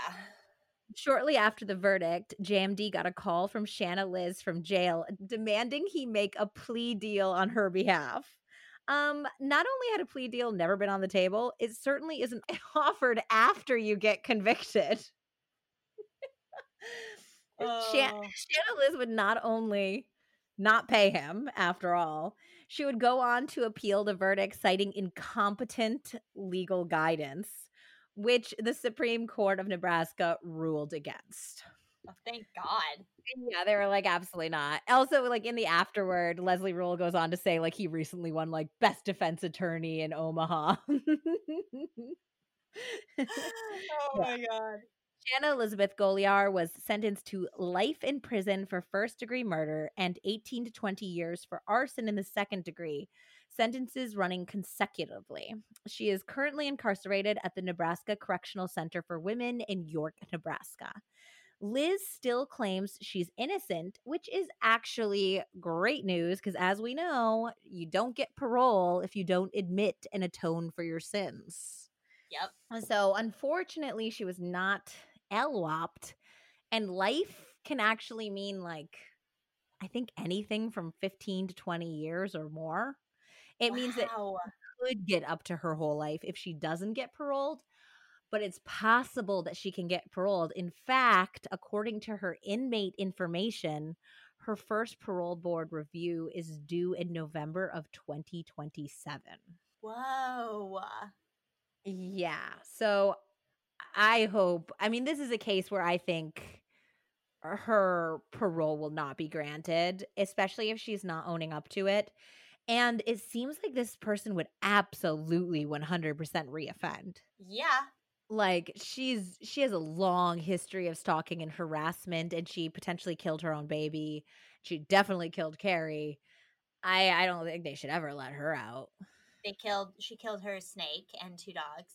Shortly after the verdict, JMD got a call from Shanna Liz from jail demanding he make a plea deal on her behalf. Um, not only had a plea deal never been on the table, it certainly isn't offered after you get convicted. oh. Shanna Liz would not only not pay him after all. She would go on to appeal the verdict, citing incompetent legal guidance, which the Supreme Court of Nebraska ruled against. Oh, thank God. Yeah, they were like, absolutely not. Also, like in the afterward, Leslie Rule goes on to say, like, he recently won like best defense attorney in Omaha. oh my God. Shanna Elizabeth Golyar was sentenced to life in prison for first degree murder and 18 to 20 years for arson in the second degree, sentences running consecutively. She is currently incarcerated at the Nebraska Correctional Center for Women in York, Nebraska. Liz still claims she's innocent, which is actually great news because, as we know, you don't get parole if you don't admit and atone for your sins. Yep. So, unfortunately, she was not LWOPed. And life can actually mean like, I think anything from 15 to 20 years or more. It wow. means that could get up to her whole life if she doesn't get paroled, but it's possible that she can get paroled. In fact, according to her inmate information, her first parole board review is due in November of 2027. Whoa. Yeah. So I hope. I mean, this is a case where I think her parole will not be granted, especially if she's not owning up to it. And it seems like this person would absolutely 100% reoffend. Yeah. Like she's she has a long history of stalking and harassment and she potentially killed her own baby. She definitely killed Cari. I I don't think they should ever let her out. They killed she killed her snake and two dogs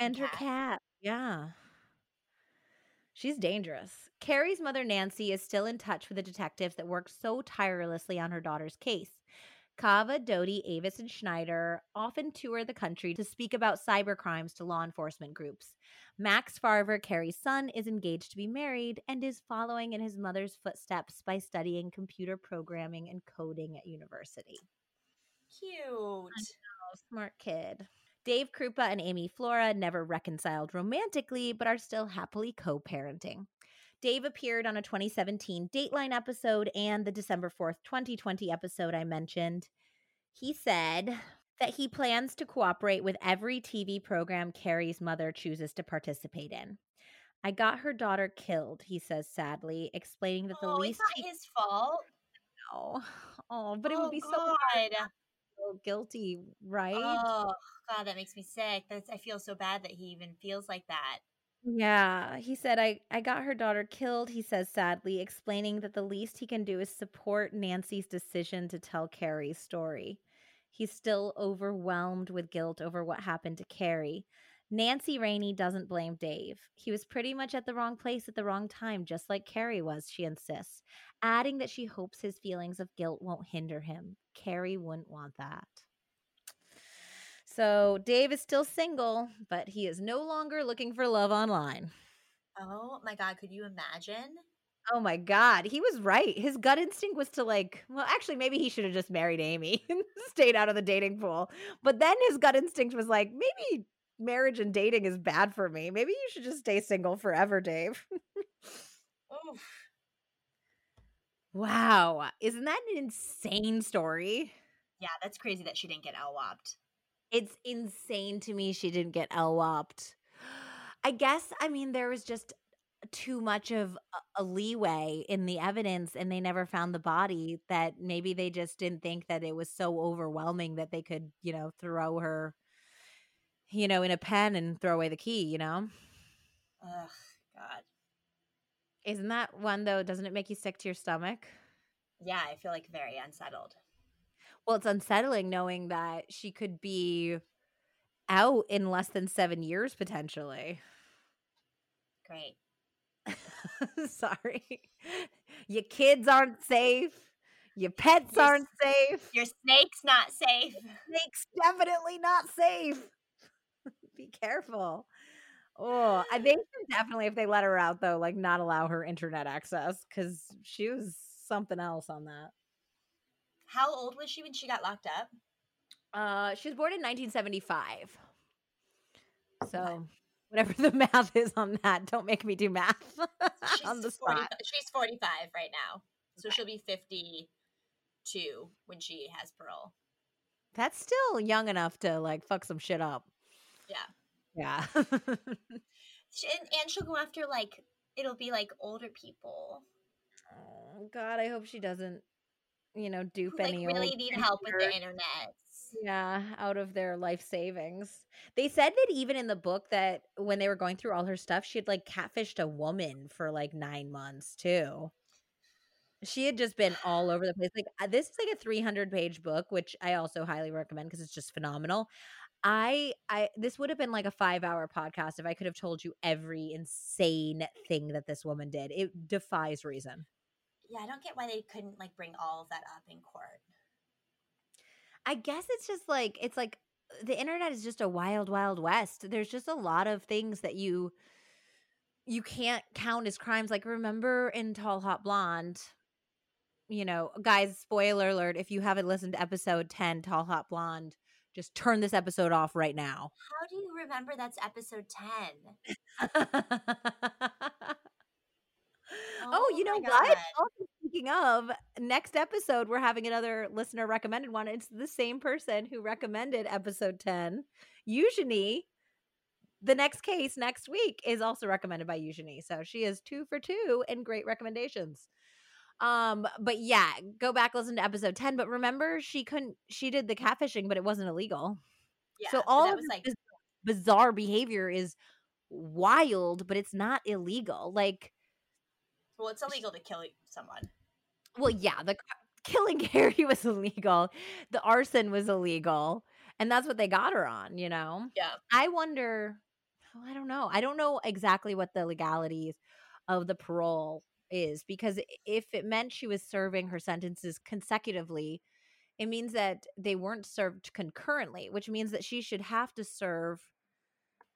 and, and her cat. Yeah. She's dangerous. Cari's mother, Nancy, is still in touch with the detectives that worked so tirelessly on her daughter's case. Kava, Doty, Avis, and Schneider often tour the country to speak about cyber crimes to law enforcement groups. Max Farver, Cari's son, is engaged to be married and is following in his mother's footsteps by studying computer programming and coding at university. Cute. Know, smart kid. Dave Krupa and Amy Flora never reconciled romantically, but are still happily co parenting. Dave appeared on a 2017 Dateline episode and the December 4th, 2020 episode I mentioned. He said that he plans to cooperate with every TV program Cari's mother chooses to participate in. I got her daughter killed, he says sadly, explaining that the Oh, least it's he not his fault. know. Oh, but it Oh would be so hard God. not to feel guilty, right? Oh God, that makes me sick. That's I feel so bad that he even feels like that. Yeah, he said, I, I got her daughter killed, he says sadly, explaining that the least he can do is support Nancy's decision to tell Cari's story. He's still overwhelmed with guilt over what happened to Cari. Nancy Raney doesn't blame Dave. He was pretty much at the wrong place at the wrong time, just like Cari was, she insists, adding that she hopes his feelings of guilt won't hinder him. Cari wouldn't want that. So Dave is still single, but he is no longer looking for love online. Oh my God, could you imagine? Oh my god, he was right. His gut instinct was to like, well, actually maybe he should have just married Amy and stayed out of the dating pool. But then his gut instinct was like, maybe marriage and dating is bad for me. Maybe you should just stay single forever, Dave. Oof. Wow, isn't that an insane story? Yeah, that's crazy that she didn't get LWOP'd. It's insane to me she didn't get LWOP'd. I guess, I mean, there was just too much of a, a leeway in the evidence and they never found the body that maybe they just didn't think that it was so overwhelming that they could, you know, throw her, you know, in a pen and throw away the key, you know? Ugh, God. Isn't that one though? Doesn't it make you sick to your stomach? Yeah, I feel like very unsettled. Well, it's unsettling knowing that she could be out in less than seven years potentially. Great. Sorry. Your kids aren't safe. Your pets Your aren't safe. Your snake's not safe. Snake's definitely not safe. Be careful. Oh, I think definitely if they let her out though, like not allow her internet access because she was something else on that. How old was she when she got locked up? Uh, she was born in 1975. So whatever the math is on that, don't make me do math She's, on the 40, spot. she's 45 right now. So she'll be 52 when she has parole. That's still young enough to like fuck some shit up. Yeah. Yeah. And, and she'll go after like, it'll be like older people oh God, I hope she doesn't, you know, dupe like any really need help with the internet. Yeah, out of their life savings. They said that even in the book that when they were going through all her stuff, she had like catfished a woman for like nine months too. She had just been all over the place. Like uh, this is like a 300 page book, which I also highly recommend because it's just phenomenal. I I this would have been like a 5 hour podcast if I could have told you every insane thing that this woman did. It defies reason. Yeah, I don't get why they couldn't like bring all of that up in court. I guess it's just like it's like the internet is just a wild wild west. There's just a lot of things that you you can't count as crimes. Like remember in Tall Hot Blonde, you know, guys, spoiler alert, if you haven't listened to episode 10 Tall Hot Blonde, just turn this episode off right now. How do you remember that's episode 10? oh, you oh know what? Also, speaking of, next episode, we're having another listener recommended one. It's the same person who recommended episode 10. Eugenie, the next case next week is also recommended by Eugenie. So she is two for two and great recommendations. Um, but yeah, go back listen to episode 10. But remember, she couldn't she did the catfishing, but it wasn't illegal. Yeah, so all of like biz- bizarre behavior is wild, but it's not illegal. Like well, it's illegal to kill someone. Well, yeah, the killing Cari was illegal. The arson was illegal. And that's what they got her on, you know? Yeah. I wonder, I don't know. I don't know exactly what the legalities of the parole is because if it meant she was serving her sentences consecutively, it means that they weren't served concurrently, which means that she should have to serve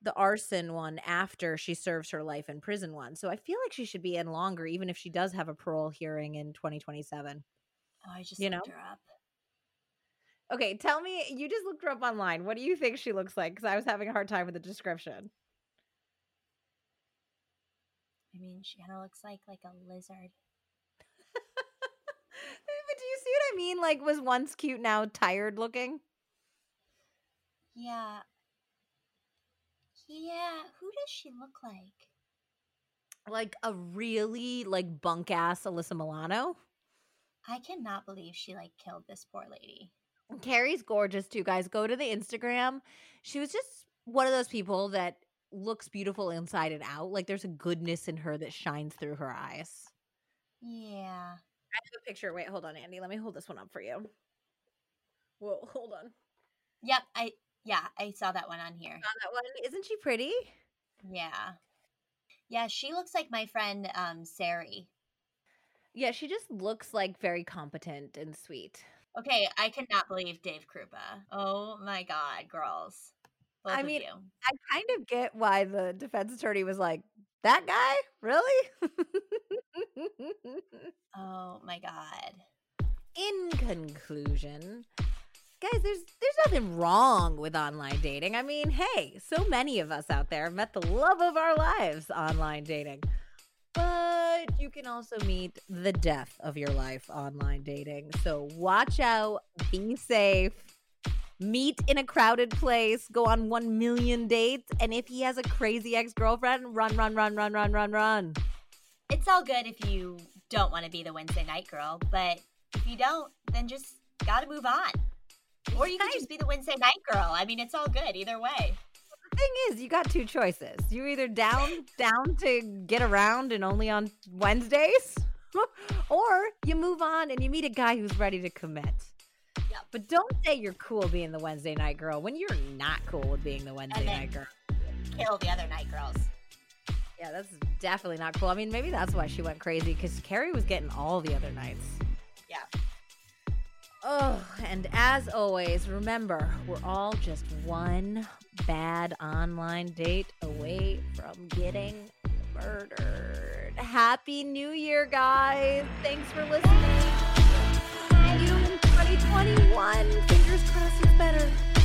the arson one after she serves her life in prison one. So I feel like she should be in longer, even if she does have a parole hearing in 2027. Oh, I just You looked know? her up. Okay, tell me, you just looked her up online. What do you think she looks like? Because I was having a hard time with the description. I mean, she kind of looks like like a lizard. but do you see what I mean? Like, was once cute, now tired looking? Yeah. Yeah. Who does she look like? like a really like bunk ass Alyssa Milano. I cannot believe she like killed this poor lady. Cari's gorgeous too, guys. Go to the Instagram. She was just one of those people that looks beautiful inside and out. Like there's a goodness in her that shines through her eyes. Yeah. I have a picture. Wait, hold on, Andie. Let me hold this one up for you. Whoa, hold on. Yep. I yeah, I saw that one on here. Saw that one. Isn't she pretty? Yeah. Yeah, she looks like my friend um Sari. Yeah, she just looks like very competent and sweet. Okay, I cannot believe Dave Krupa. Oh my god, girls. Both I mean, you. I kind of get why the defense attorney was like, "That guy, really?" Oh my god. In conclusion, guys, there's there's nothing wrong with online dating. I mean, hey, so many of us out there have met the love of our lives online dating. But you can also meet the death of your life online dating. So watch out, be safe. Meet in a crowded place, go on 1 million dates, and if he has a crazy ex-girlfriend, run run run run run run run. It's all good if you don't want to be the Wednesday night girl, but if you don't, then just gotta move on. Or you Right. just be the Wednesday night girl. I mean, it's all good either way. The thing is, you got two choices. You're either down down to get around and only on Wednesdays, or you move on and you meet a guy who's ready to commit. Yep. But don't say you're cool being the Wednesday night girl when you're not cool with being the Wednesday night girl. Kill the other night girls. Yeah, that's definitely not cool. I mean, maybe that's why she went crazy because Cari was getting all the other nights. Yeah. Oh, and as always, remember, we're all just one bad online date away from getting murdered. Happy New Year, guys. Thanks for listening. See 2021. Fingers crossed it's better.